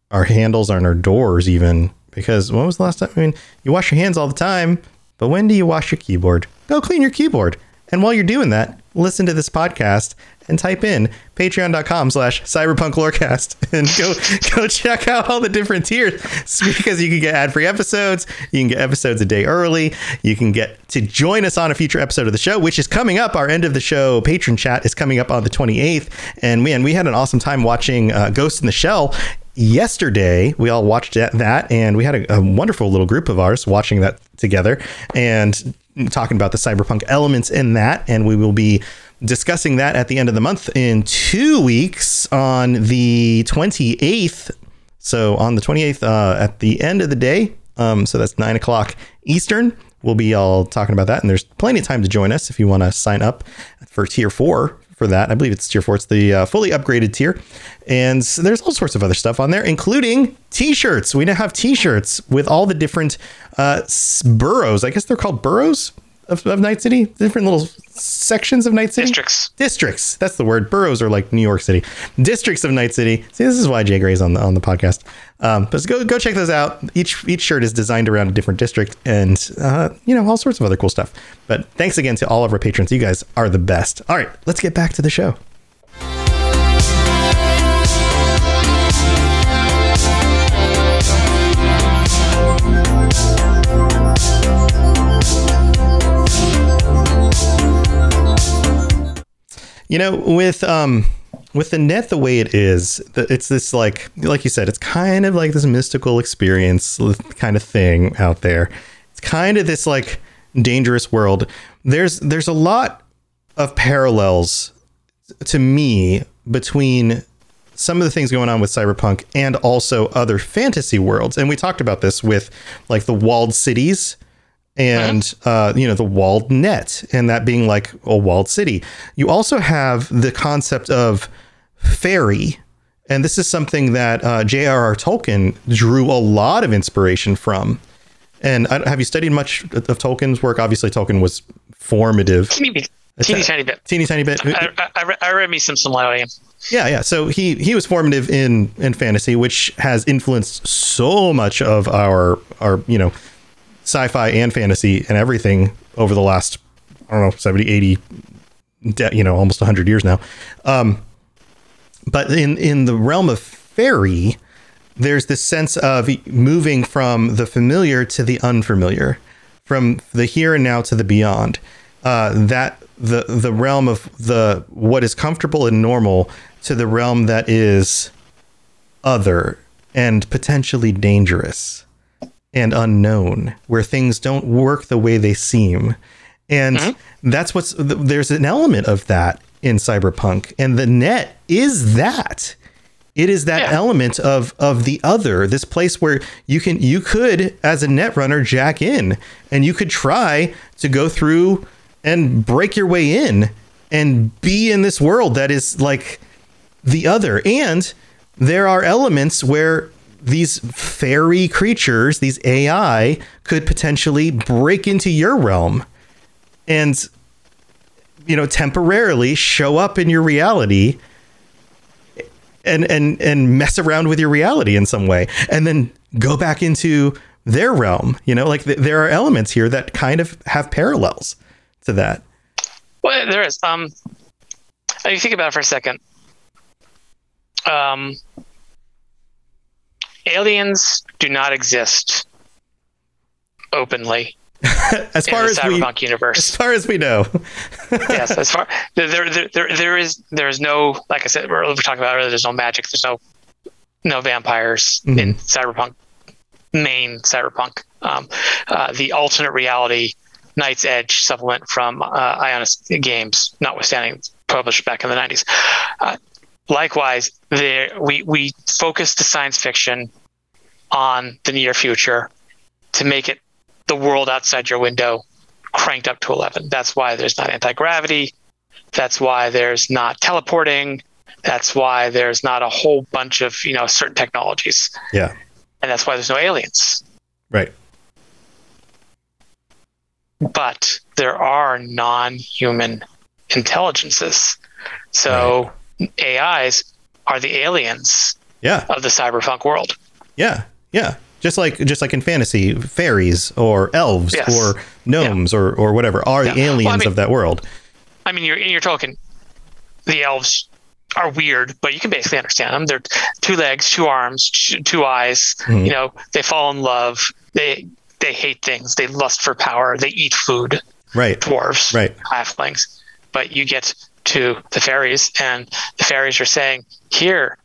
our handles on our doors even because when was the last time? I mean, you wash your hands all the time, but when do you wash your keyboard? Go clean your keyboard. And while you're doing that, listen to this podcast and type in patreon.com slash cyberpunklorecast [laughs] and go go check out all the different tiers [laughs] because you can get ad-free episodes you can get episodes a day early you can get to join us on a future episode of the show which is coming up. Our end of the show patron chat is coming up on the 28th and man we had an awesome time watching uh, ghost in the shell yesterday. We all watched that and we had a, a wonderful little group of ours watching that together. And talking about the cyberpunk elements in that and we will be discussing that at the end of the month in two weeks on the 28th. So on the 28th, uh, at the end of the day, um, so that's nine o'clock Eastern, we'll be all talking about that. And there's plenty of time to join us if you want to sign up for tier four for that. I believe it's tier four. It's the uh, fully upgraded tier. And there's all sorts of other stuff on there, including t-shirts. We now have t-shirts with all the different uh, boroughs. I guess they're called boroughs of, of Night City? Different little sections of Night City? Districts. Districts. That's the word. Boroughs are like New York City. Districts of Night City. See, this is why Jay Gray's on the on the podcast. Um, but go go check those out. Each each shirt is designed around a different district, and uh, you know all sorts of other cool stuff. But thanks again to all of our patrons. You guys are the best. All right, let's get back to the show. You know, with um with the net the way it is, it's this like like you said, it's kind of like this mystical experience kind of thing out there. It's kind of this like dangerous world. There's there's a lot of parallels to me between some of the things going on with cyberpunk and also other fantasy worlds. And we talked about this with like the walled cities and uh, you know the walled net and that being like a walled city. You also have the concept of fairy. And this is something that uh, j.r.r tolkien drew a lot of inspiration from. And I, have you studied much of tolkien's work? Obviously tolkien was formative. Teeny tiny bit. Teeny tiny bit. I, I, I read me some Silmarillion. yeah yeah. So he he was formative in in fantasy which has influenced so much of our our you know sci-fi and fantasy and everything over the last I don't know 70 80 you know almost 100 years now. Um, but in in the realm of fairy there's this sense of moving from the familiar to the unfamiliar from the here and now to the beyond. Uh, that the the realm of the what is comfortable and normal to the realm that is other and potentially dangerous and unknown, where things don't work the way they seem. And mm-hmm. that's what's there's an element of that in cyberpunk. And the net is that. It is that yeah. element of of the other, this place where you can you could as a net runner jack in and you could try to go through and break your way in and be in this world that is like the other. And there are elements where these fairy creatures, these AI, could potentially break into your realm and, you know, temporarily show up in your reality and and and mess around with your reality in some way, and then go back into their realm. You know, like th- there are elements here that kind of have parallels to that. Well, there is. Um, you think about it for a second. Um, aliens do not exist openly. [laughs] as far as cyberpunk we, universe, as far as we know, [laughs] yes. As far there, there, there, there is there is no like I said we are talking about earlier. There's no magic. There's no no vampires mm-hmm. in cyberpunk. Main cyberpunk, um, uh, the alternate reality Night's Edge supplement from uh, Ionis Games, notwithstanding published back in the 90s. Uh, likewise, there we we focus the science fiction on the near future to make it the world outside your window cranked up to 11. That's why there's not anti gravity. That's why there's not teleporting. That's why there's not a whole bunch of you know certain technologies. Yeah, and that's why there's no aliens. Right. But there are non-human intelligences. So right. AIs are the aliens yeah. of the cyberpunk world. Yeah. Yeah. Just like just like in fantasy, fairies or elves Yes. or gnomes or or whatever are the Yeah. Well, I aliens mean- of that world. I mean, you're in your Tolkien. The elves are weird, but you can basically understand them. They're two legs, two arms, two eyes. Mhm. You know, they fall in love. They they hate things. They lust for power. They eat food. Right. Dwarves, Right. halflings. But you get to the fairies, and the fairies are saying, "Here,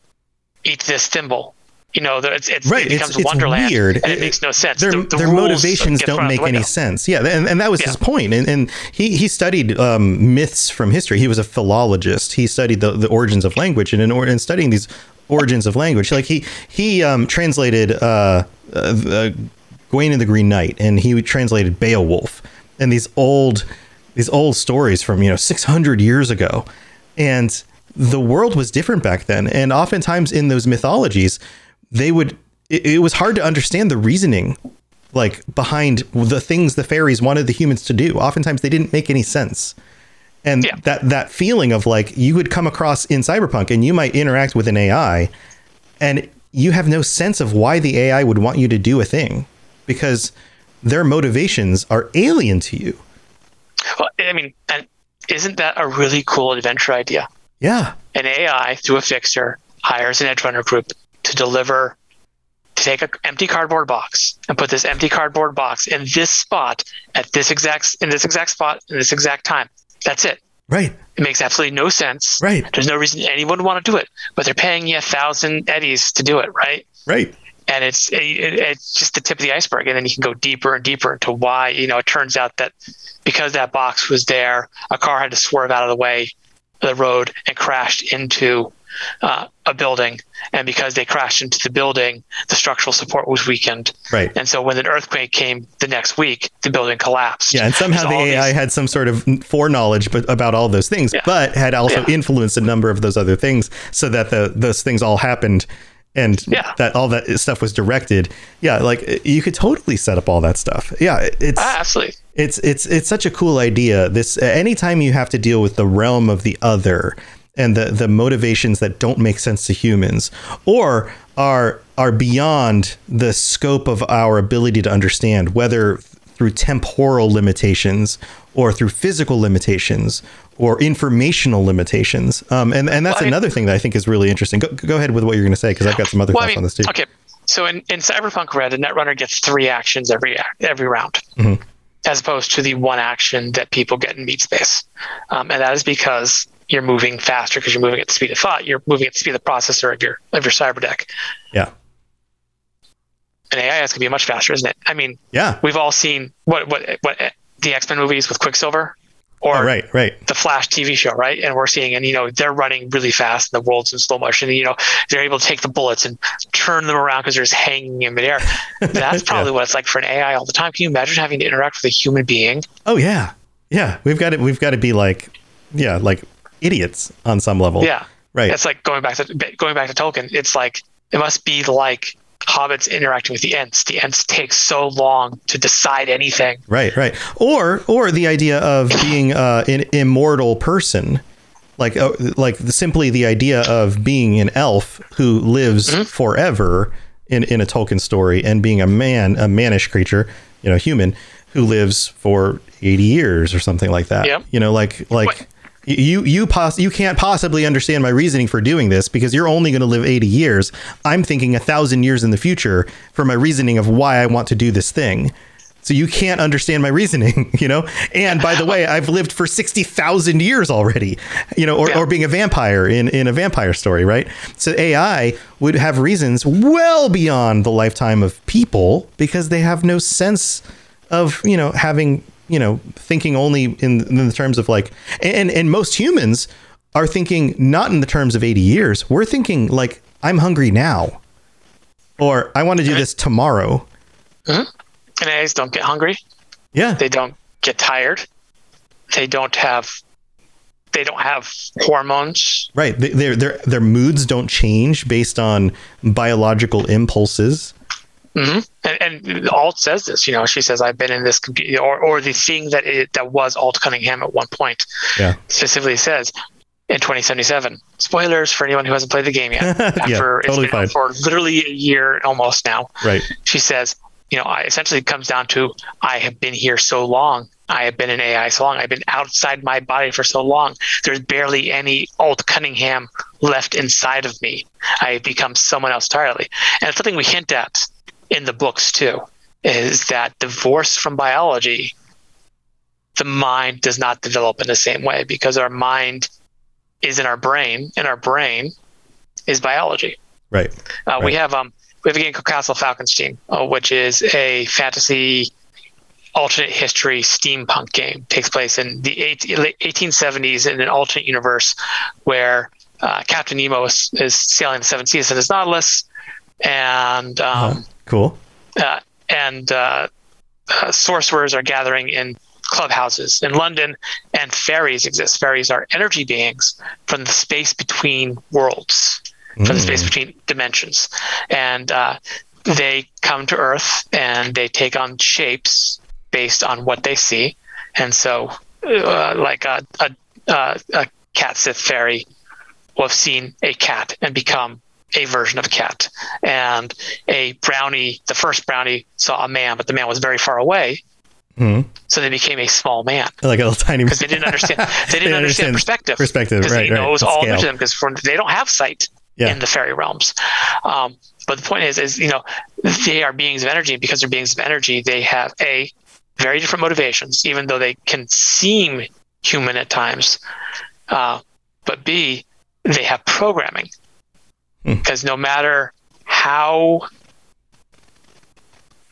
eat this thimble." You know, it's, it's, Right, it becomes a it's wonderland, weird. and it, It- makes no sense. their, The- the their motivations don't make any sense. Yeah, and, and that was Yeah. his point. And, and he he studied um, myths from history. He was a philologist. He studied the, the origins of language, and in, or, in studying these origins of language, like he he um, translated uh, uh, uh, Gawain and the Green Knight, and he translated Beowulf, and these old these old stories from you know 600 years ago, and the world was different back then. And oftentimes in those mythologies, they would it, it was hard to understand the reasoning like behind the things the fairies wanted the humans to do. Oftentimes they didn't make any sense. And Yeah. that that feeling of like you would come across in Cyberpunk and you might interact with an AI and you have no sense of why the AI would want you to do a thing because their motivations are alien to you. Well, I mean, and isn't that a really cool adventure idea? Yeah. An AI through a fixer hires an edge runner group to deliver, to take an empty cardboard box and put this empty cardboard box in this spot at this exact in this exact spot in this exact time. That's it. Right. It makes absolutely no sense. Right. There's no reason anyone would want to do it, but they're paying you a thousand eddies to do it, right? Right. And it's it, it's just the tip of the iceberg and then you can go deeper and deeper into why you know it turns out that because that box was there a car had to swerve out of the way of the road and crashed into uh, a building and because they crashed into the building the structural support was weakened Right. and so when an earthquake came the next week the building collapsed Yeah, and somehow There's the AI these- had some sort of foreknowledge but about all those things, Yeah. but had also Yeah. influenced a number of those other things so that the those things all happened and Yeah. that all that stuff was directed. Yeah, like you could totally set up all that stuff. Yeah, it's Ah, absolutely it's it's it's such a cool idea. This anytime you have to deal with the realm of the other and the the motivations that don't make sense to humans or are are beyond the scope of our ability to understand, whether through temporal limitations or through physical limitations or informational limitations. Um, and and that's Well, I- another thing that I think is really interesting. Go, go ahead with what you're going to say because I've got some other well, I mean, on this too. okay so in, in cyberpunk red a netrunner gets three actions every every round Mhm. as opposed to the one action that people get in meat space um, and that is because you're moving faster because you're moving at the speed of thought you're moving at the speed of the processor of your of your cyber deck Yeah. and ai is going to be much faster isn't it i mean Yeah. we've all seen what what what the x-men movies with quicksilver or Oh, right. Right. the Flash TV show, right? And we're seeing, and you know, they're running really fast, and the world's in slow motion. And, you know, they're able to take the bullets and turn them around because they're just hanging in midair. That's [laughs] probably what it's like for an AI all the time. Can you imagine having to interact with a human being? Oh yeah, yeah. We've got to we've got to be like, yeah, like idiots on some level. Yeah, Right. It's like going back to going back to Tolkien. It's like it must be like hobbits interacting with the Ents. The Ents take so long to decide anything. Right. Right. Or or the idea of being uh, an immortal person, like uh, like simply the idea of being an elf who lives Mm-hmm. forever in in a Tolkien story, and being a man, a mannish creature, you know, human who lives for eighty years or something like that. Yep. You know, like like. What? You you pos- you can't possibly understand my reasoning for doing this because you're only going to live 80 years. I'm thinking a thousand years in the future for my reasoning of why I want to do this thing. So you can't understand my reasoning, [laughs] you know. And by the way, I've lived for 60,000 years already, you know, or, Yeah. or being a vampire in in a vampire story, right? So AI would have reasons well beyond the lifetime of people because they have no sense of you know having you know thinking only in, in the terms of like and and most humans are thinking not in the terms of 80 years we're thinking like i'm hungry now or i want to do this tomorrow mm-hmm. And AIs don't get hungry. yeah They don't get tired. They don't have. They don't have hormones. right Th- their their their moods don't change based on biological impulses hmm And, and Alt says this. You know, she says, "I've been in this computer," or or the thing that it, that was Alt Cunningham at one point yeah specifically says, in 2077. Spoilers for anyone who hasn't played the game yet. [laughs] After totally it's been fine. for literally a year almost now. Right. She says, you know, I essentially it comes down to I have been here so long. I have been in AI so long. I've been outside my body for so long. There's barely any Alt Cunningham left inside of me. I have become someone else entirely. And it's something we hint at in the books too, is that divorce from biology, the mind does not develop in the same way because our mind is in our brain, and our brain is biology. Right. Uh, We have um we have a game called Castle Falkenstein, uh, which is a fantasy alternate history steampunk game. takes place in the eight, 1870s in an alternate universe where uh, Captain Nemo is, is sailing the seven seas in his Nautilus, and um, Cool. uh, and uh, uh, sorcerers are gathering in clubhouses in London, and fairies exist. Fairies are energy beings from the space between worlds, from the space between dimensions, and uh, they come to Earth and they take on shapes based on what they see. And so, uh, like a, a, a, a cat Sith fairy will have seen a cat and become a version of a cat. And a brownie, the first brownie saw a man, but the man was very far away. Hmm. So they became a small man Like a little tiny. because they didn't understand. They didn't [laughs] understand perspective. Perspective, because right, you know, right. it was all new to them because they don't have sight Yeah. in the fairy realms. Um, but the point is, is you know, they are beings of energy. Because they're beings of energy, they have a very different motivations, even though they can seem human at times. Uh, but B, they have programming Hmm. because no matter how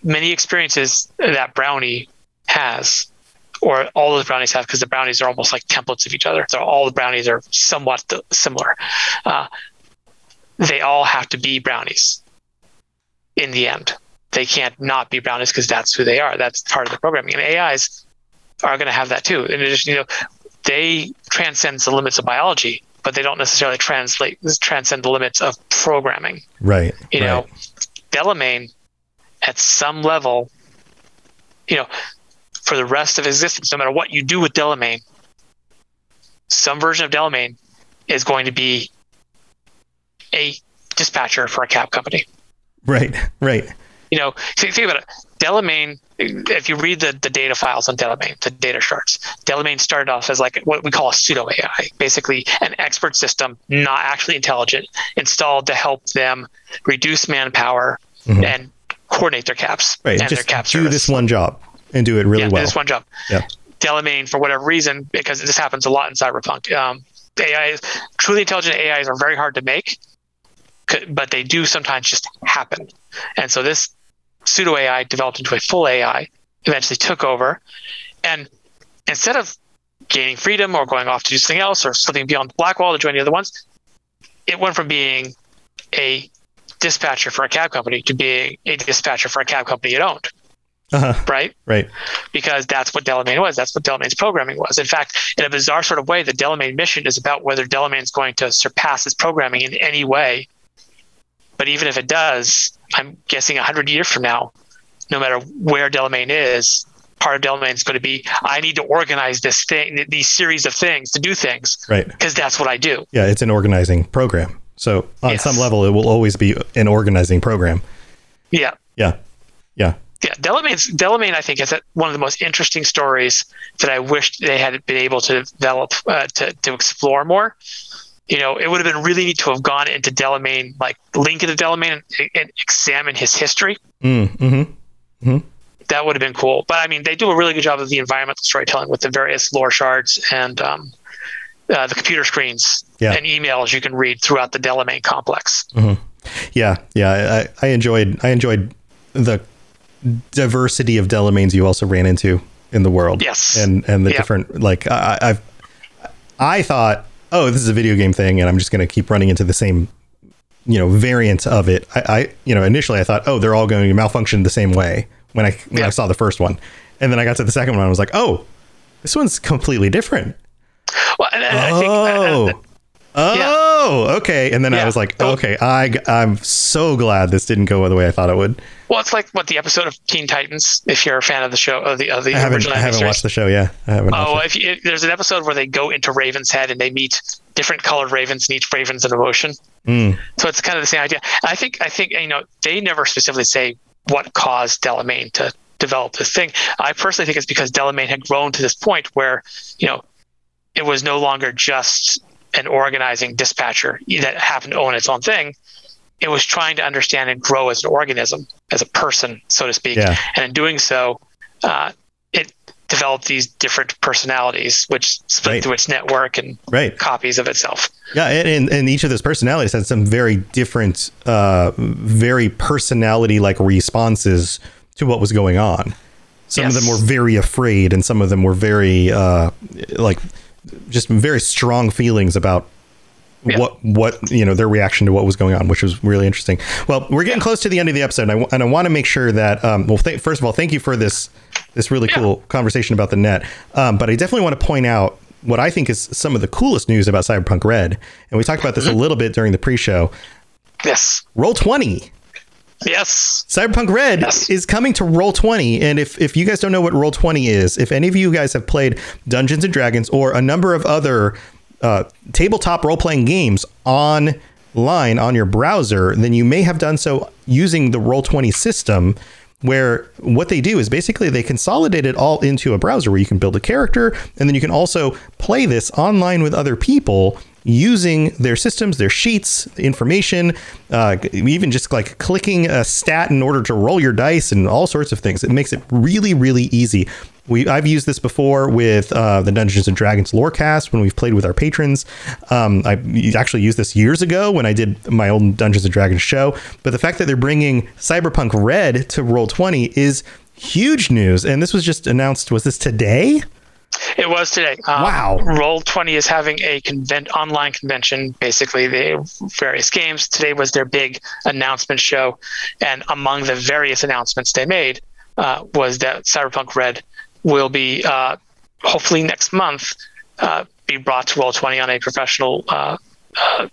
many experiences that brownie has, or all those brownies have, because the brownies are almost like templates of each other. So all the brownies are somewhat similar. Uh, they all have to be brownies in the end. They can't not be brownies because that's who they are. That's part of the programming. And AIs are going to have that too. In addition, you know, they transcend the limits of biology, but they don't necessarily translate transcend the limits of programming. Right. You right. know, Delamain at some level, you know, for the rest of existence, no matter what you do with Delamain, some version of Delamain is going to be a dispatcher for a cab company. Right. Right. You know, think, think about it. Delamain, if you read the, the data files on Delamain, the data charts, Delamain started off as like what we call a pseudo AI, basically an expert system, not actually intelligent, installed to help them reduce manpower and coordinate their caps Mm-hmm. Right. and Just cap do service. this one job and do it really yeah, well. this one job. Yeah. Delamain, for whatever reason, because this happens a lot in cyberpunk, um, AI, truly intelligent AIs are very hard to make, but they do sometimes just happen. And so this pseudo AI developed into a full AI, eventually took over, and instead of gaining freedom or going off to do something else or slipping beyond the black wall to join the other ones, it went from being a dispatcher for a cab company to being a dispatcher for a cab company it owned, Uh-huh. right? Right. because that's what Delamain was. That's what Delamain's programming was. In fact, in a bizarre sort of way, the Delamain mission is about whether Delamain's going to surpass his programming in any way. But even if it does, I'm guessing 100 years from now, no matter where Delamain is, part of Delamain is going to be I need to organize this thing, these series of things to do things, Right. because that's what I do. Yeah. It's an organizing program. So on Yes. some level, it will always be an organizing program. Yeah. Yeah. Yeah. Yeah, Delamain's Delamain, I think, is one of the most interesting stories that I wished they had been able to develop uh, to to explore more. You know, it would have been really neat to have gone into Delamain, like link into Delamain and, and examine his history. Mm, hmm That would have been cool. But I mean, they do a really good job of the environmental storytelling with the various lore shards and um, uh, the computer screens Yeah. and emails you can read throughout the Delamain complex. Yeah. Yeah. I, I enjoyed. I enjoyed the diversity of Delamains you also ran into in the world. Yes. And and the Yeah. different like I, I- I've I thought oh this is a video game thing and I'm just going to keep running into the same you know variant of it. I, I you know initially I thought oh they're all going to malfunction the same way when I when I saw the first one and then I got to the second one I was like oh this one's completely different. Well, and, and I think uh, Oh. oh. Oh, okay. And then I was like, okay, I, I'm so glad this didn't go the way I thought it would. well, it's like what the episode of Teen Titans. If you're a fan of the show, of the of the I haven't, original I haven't watched the show. Yeah, I haven't. Oh, if you, there's an episode where they go into Raven's Head and they meet different colored ravens, and each raven's an emotion. Mm. So it's kind of the same idea. I think I think you know they never specifically say what caused Delamain to develop this thing. I personally think it's because Delamain had grown to this point where you know it was no longer just an organizing dispatcher that happened to own its own thing. It was trying to understand and grow as an organism, as a person, so to speak. Yeah. And in doing so, uh, it developed these different personalities, which split Right. through its network and Right. copies of itself. Yeah, and, and, each of those personalities had some very different, uh, very personality like responses to what was going on. Some of them were very afraid, and some of them were very, uh, like, just very strong feelings about Yeah. what what you know their reaction to what was going on, which was really interesting. Well, we're getting close to the end of the episode, and I, and I want to make sure that um, well, th- first of all, thank you for this this really cool conversation about the net. Um, but I definitely want to point out what I think is some of the coolest news about Cyberpunk Red, and we talked about this a little bit during the pre-show. Yes. Roll twenty. Yes. Cyberpunk Red Yes. is coming to Roll20. And if, if you guys don't know what Roll20 is, if any of you guys have played Dungeons and Dragons or a number of other uh, tabletop role playing games online on your browser, then you may have done so using the Roll20 system. Where what they do is basically they consolidate it all into a browser where you can build a character and then you can also play this online with other people using their systems, their sheets, information, uh, even just like clicking a stat in order to roll your dice and all sorts of things. It makes it really, really easy. We I've used this before with uh, the Dungeons and Dragons Lorecast when we've played with our patrons. Um, I actually used this years ago when I did my own Dungeons and Dragons show. But the fact that they're bringing Cyberpunk Red to Roll Twenty is huge news. And this was just announced. Was this today? It was today. Um, Wow. Roll Twenty is having a convent online convention. Basically, the various games. Today was their big announcement show, and among the various announcements they made uh, was that Cyberpunk Red will be uh, hopefully next month uh, be brought to Roll Twenty on a professional. Uh, uh,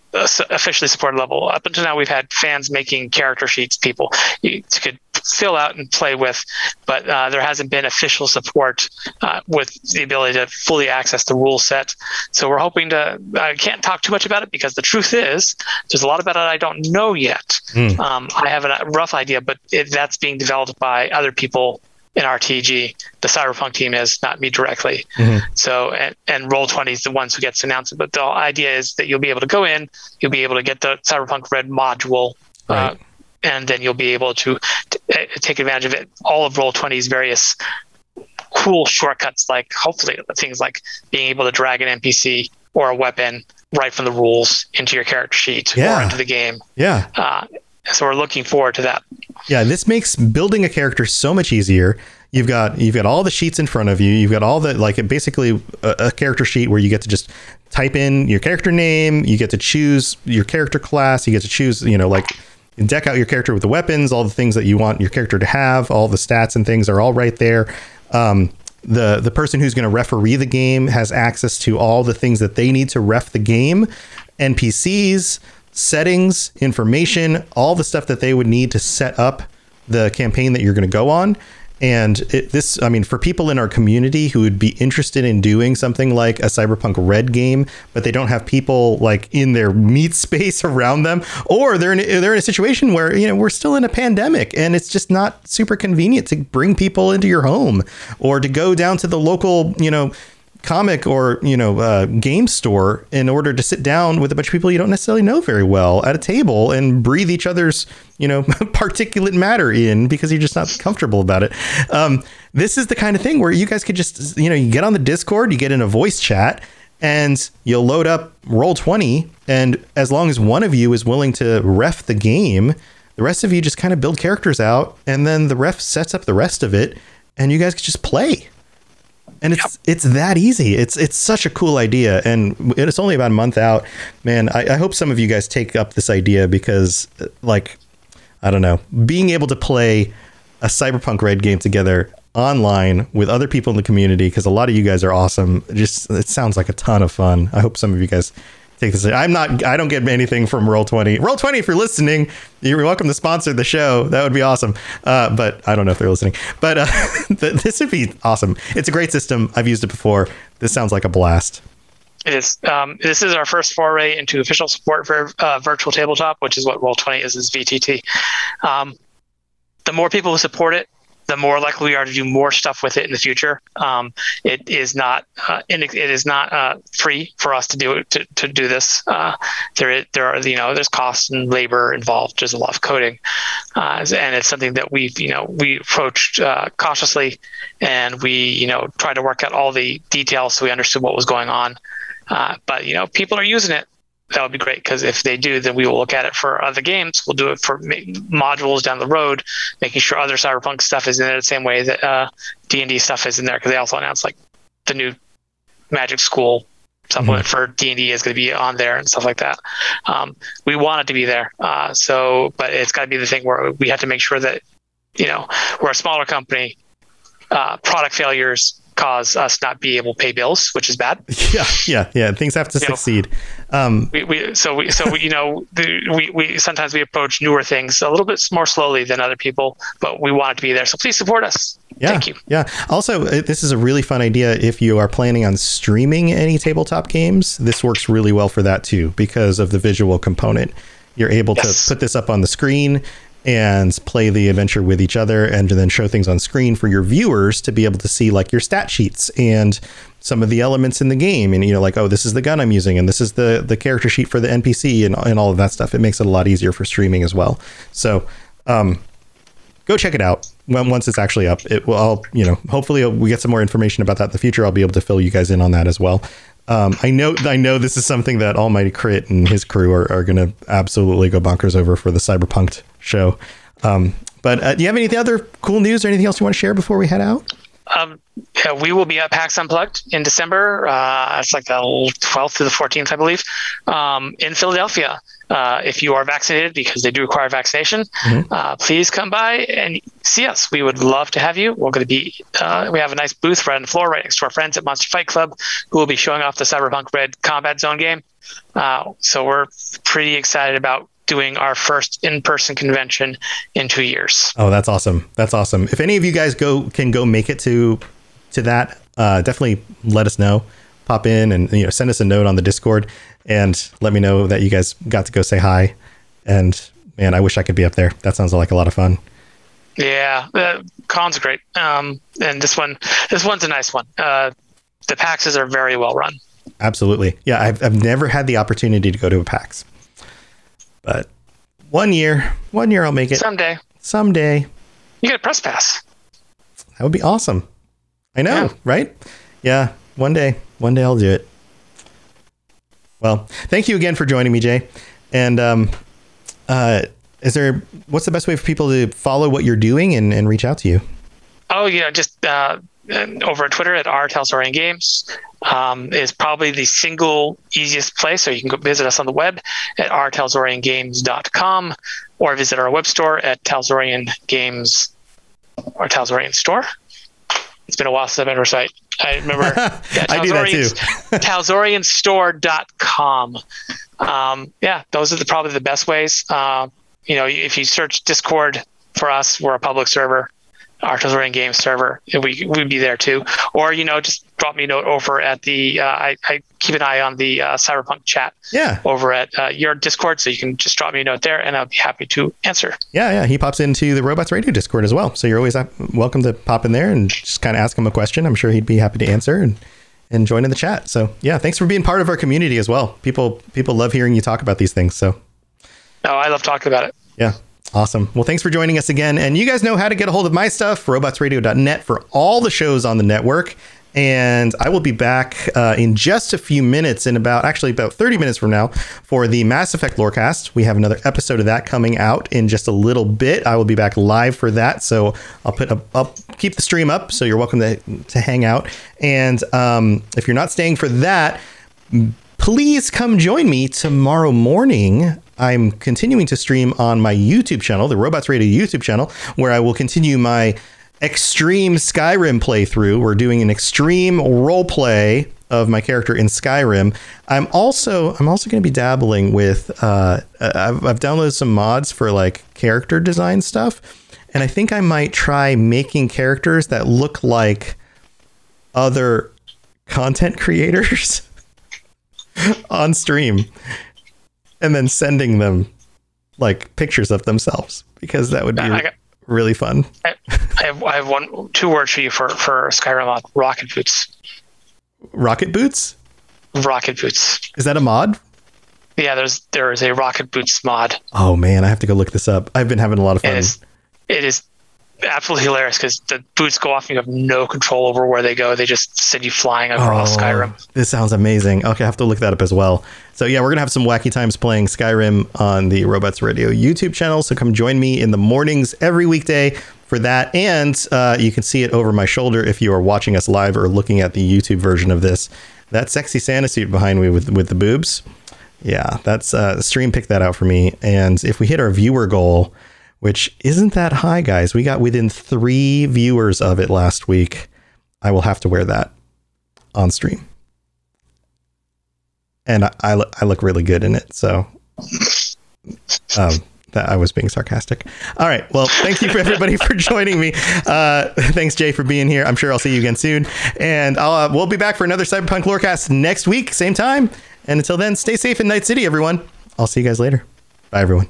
officially supported level. Up until now, we've had fans making character sheets, people you could fill out and play with, but uh, there hasn't been official support uh, with the ability to fully access the rule set. So we're hoping to. I can't talk too much about it because the truth is, there's a lot about it I don't know yet. Um, I have a rough idea, but it, that's being developed by other people in RTG. The Cyberpunk team is not me directly. So and, and Roll Twenty is the ones who gets to announce it. But the idea is that you'll be able to go in, you'll be able to get the Cyberpunk Red module. Uh, Right. And then you'll be able to t- uh, take advantage of it. All of Roll 20's various cool shortcuts, like hopefully things like being able to drag an NPC or a weapon right from the rules into your character sheet Yeah. or into the game. Yeah. Uh, so we're looking forward to that. Yeah, this makes building a character so much easier. You've got you've got all the sheets in front of you. You've got all the like basically a, a character sheet where you get to just type in your character name. You get to choose your character class. You get to choose you know like deck out your character with the weapons, all the things that you want your character to have. All the stats and things are all right there. Um, the the person who's going to referee the game has access to all the things that they need to ref the game. NPCs, settings, information, all the stuff that they would need to set up the campaign that you're going to go on. And it, this, I mean, for people in our community who would be interested in doing something like a Cyberpunk Red game, but they don't have people like in their meat [laughs] space around them, or they're in, they're in a situation where you know we're still in a pandemic and it's just not super convenient to bring people into your home or to go down to the local, you know, comic or you know uh, game store in order to sit down with a bunch of people you don't necessarily know very well at a table and breathe each other's you know [laughs] particulate matter in because you're just not comfortable about it. Um, this is the kind of thing where you guys could just you know you get on the discord you get in a voice chat and you'll load up roll 20 and as long as one of you is willing to ref the game the rest of you just kind of build characters out and then the ref sets up the rest of it and you guys can just play and it's it's that easy. It's it's such a cool idea, and it's only about a month out. Man, I, I hope some of you guys take up this idea because, uh, like, I don't know, being able to play a Cyberpunk Red game together online with other people in the community because a lot of you guys are awesome. Just it sounds like a ton of fun. I hope some of you guys this. I'm not. I don't get anything from Roll Twenty. Roll Twenty, if you're listening, you're welcome to sponsor the show. That would be awesome. Uh, but I don't know if they're listening. But uh, [laughs] this would be awesome. It's a great system. I've used it before. This sounds like a blast. It is. Um, this is our first foray into official support for uh, virtual tabletop, which is what Roll20 is, is VTT. Um, the more people who support it, the more likely we are to do more stuff with it in the future. Um, it is not uh, it is not uh, free for us to do to, to do this. Uh, there is, there are you know there's costs and labor involved. There's a lot of coding, uh, and it's something that we've you know we approached uh, cautiously, and we you know tried to work out all the details so we understood what was going on. Uh, but you know people are using it that would be great because if they do, then we will look at it for other games. We'll do it for modules down the road, making sure other Cyberpunk stuff is in there the same way that uh, D and D stuff is in there because they also announced like the new Magic School supplement mm-hmm. for D and D is going to be on there and stuff like that. Um, we want it to be there, uh, so but it's got to be the thing where we have to make sure that you know we're a smaller company. Uh, product failures cause us not be able to pay bills, which is bad. [laughs] Yeah, yeah, yeah. Things have to you succeed. Um, we, we, so we, so we, you know, the, we, we sometimes we approach newer things a little bit more slowly than other people, but we want it to be there. So please support us. Yeah, Thank you. Yeah. Also, this is a really fun idea. If you are planning on streaming any tabletop games, this works really well for that too because of the visual component. You're able yes. to put this up on the screen and play the adventure with each other and then show things on screen for your viewers to be able to see like your stat sheets and some of the elements in the game. And you know like oh this is the gun i'm using and this is the the character sheet for the npc and, and all of that stuff. It makes it a lot easier for streaming as well. So um, go check it out. When, once it's actually up it will I'll, you know hopefully we get some more information about that in the future. I'll be able to fill you guys in on that as well um, I know I know this is something that Almighty Crit and his crew are, are going to absolutely go bonkers over for the Cyberpunk show. Um, but uh, do you have any other cool news or anything else you want to share before we head out? Um, yeah, we will be at PAX Unplugged in December. Uh, it's like the 12th to the 14th, I believe, um, in Philadelphia. Uh, if you are vaccinated, because they do require vaccination, mm-hmm. uh, please come by and see us. We would love to have you. We're going to be, uh, we have a nice booth right on the floor right next to our friends at Monster Fight Club who will be showing off the Cyberpunk Red Combat Zone game. Uh, so we're pretty excited about doing our first in-person convention in two years. Oh, that's awesome! That's awesome. If any of you guys go can go make it to to that, uh, definitely let us know. Pop in and you know send us a note on the Discord and let me know that you guys got to go say hi. And man, I wish I could be up there. That sounds like a lot of fun. Yeah, the con's are great. Um, and this one, this one's a nice one. Uh, the PAXs are very well run. Absolutely. Yeah, I've, I've never had the opportunity to go to a PAX. But one year, one year I'll make it. Someday. Someday. You get a press pass. That would be awesome. I know, yeah. right? Yeah, one day. One day I'll do it. Well, thank you again for joining me, J. And um, uh, is there what's the best way for people to follow what you're doing and, and reach out to you? Oh yeah, just uh, over at Twitter at R Games um, is probably the single easiest place. So you can go visit us on the web at rtalsoriangames.com or visit our web store at Talsorian Games or Talsorian Store. It's been a while since I've been to our site. I remember [laughs] yeah, I do that too. [laughs] [laughs] Talsorianstore.com. Um, yeah, those are the, probably the best ways. Uh, you know, if you search Discord for us, we're a public server our Talsorian Games server. We would be there too. Or you know, just drop me a note over at the. Uh, I, I, keep an eye on the uh, Cyberpunk chat. Yeah. Over at uh, your Discord, so you can just drop me a note there, and I'll be happy to answer. Yeah, yeah. He pops into the Robots Radio Discord as well, so you're always welcome to pop in there and just kind of ask him a question. I'm sure he'd be happy to answer and and join in the chat. So yeah, thanks for being part of our community as well. People people love hearing you talk about these things. So. Oh, I love talking about it. Yeah. Awesome. Well, thanks for joining us again. And you guys know how to get a hold of my stuff, robotsradio.net for all the shows on the network. And I will be back uh, in just a few minutes, in about actually about 30 minutes from now, for the Mass Effect Lorecast. We have another episode of that coming out in just a little bit. I will be back live for that, so I'll put up, keep the stream up. So you're welcome to to hang out. And um, if you're not staying for that, please come join me tomorrow morning. I'm continuing to stream on my YouTube channel, the Robots Radio YouTube channel, where I will continue my extreme Skyrim playthrough. We're doing an extreme role play of my character in Skyrim. I'm also I'm also going to be dabbling with. Uh, I've, I've downloaded some mods for like character design stuff, and I think I might try making characters that look like other content creators. [laughs] on stream and then sending them like pictures of themselves because that would be I got- really fun. I, I have I have one two words for you for for Skyrim mod. Rocket boots. Rocket boots? Rocket boots. Is that a mod? Yeah, there's there is a rocket boots mod. Oh man, I have to go look this up. I've been having a lot of fun. is it is absolutely hilarious because the boots go off and you have no control over where they go. They just send you flying across Skyrim. Oh, This sounds amazing. Okay, I have to look that up as well. So yeah, we're gonna have some wacky times playing Skyrim on the Robots Radio YouTube channel. So come join me in the mornings every weekday for that, and uh, you can see it over my shoulder if you are watching us live or looking at the YouTube version of this. That sexy Santa suit behind me with with the boobs. Yeah, that's uh, stream picked that out for me. And if we hit our viewer goal, which isn't that high, guys, we got within three viewers of it last week. I will have to wear that on stream. And I, I, look, I look really good in it. So um, that I was being sarcastic. All right. Well, thank you for everybody for joining me. Uh, thanks, J, for being here. I'm sure I'll see you again soon. And uh, we'll be back for another Cyberpunk Lorecast next week, same time. And until then, stay safe in Night City, everyone. I'll see you guys later. Bye, everyone.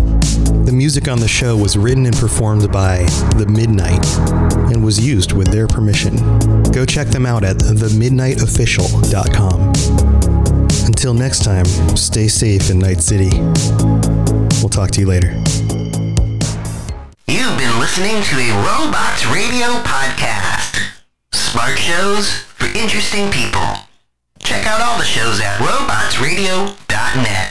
The music on the show was written and performed by The Midnight and was used with their permission. Go check them out at themidnightofficial.com. Until next time, stay safe in Night City. We'll talk to you later. You've been listening to a Robots Radio podcast. Smart shows for interesting people. Check out all the shows at robotsradio.net.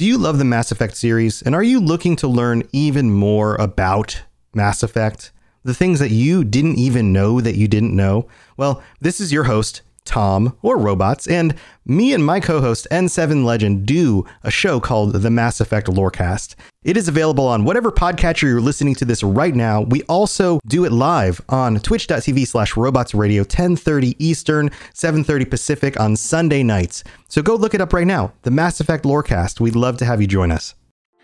Do you love the Mass Effect series? And are you looking to learn even more about Mass Effect? The things that you didn't even know that you didn't know? Well, this is your host, Tom, or Robots, and me and my co host, N7 Legend, do a show called the Mass Effect Lorecast. It is available on whatever podcatcher you're listening to this right now. We also do it live on twitch.tv slash robots radio 1030 Eastern, 730 Pacific on Sunday nights. So go look it up right now. The Mass Effect Lorecast. We'd love to have you join us.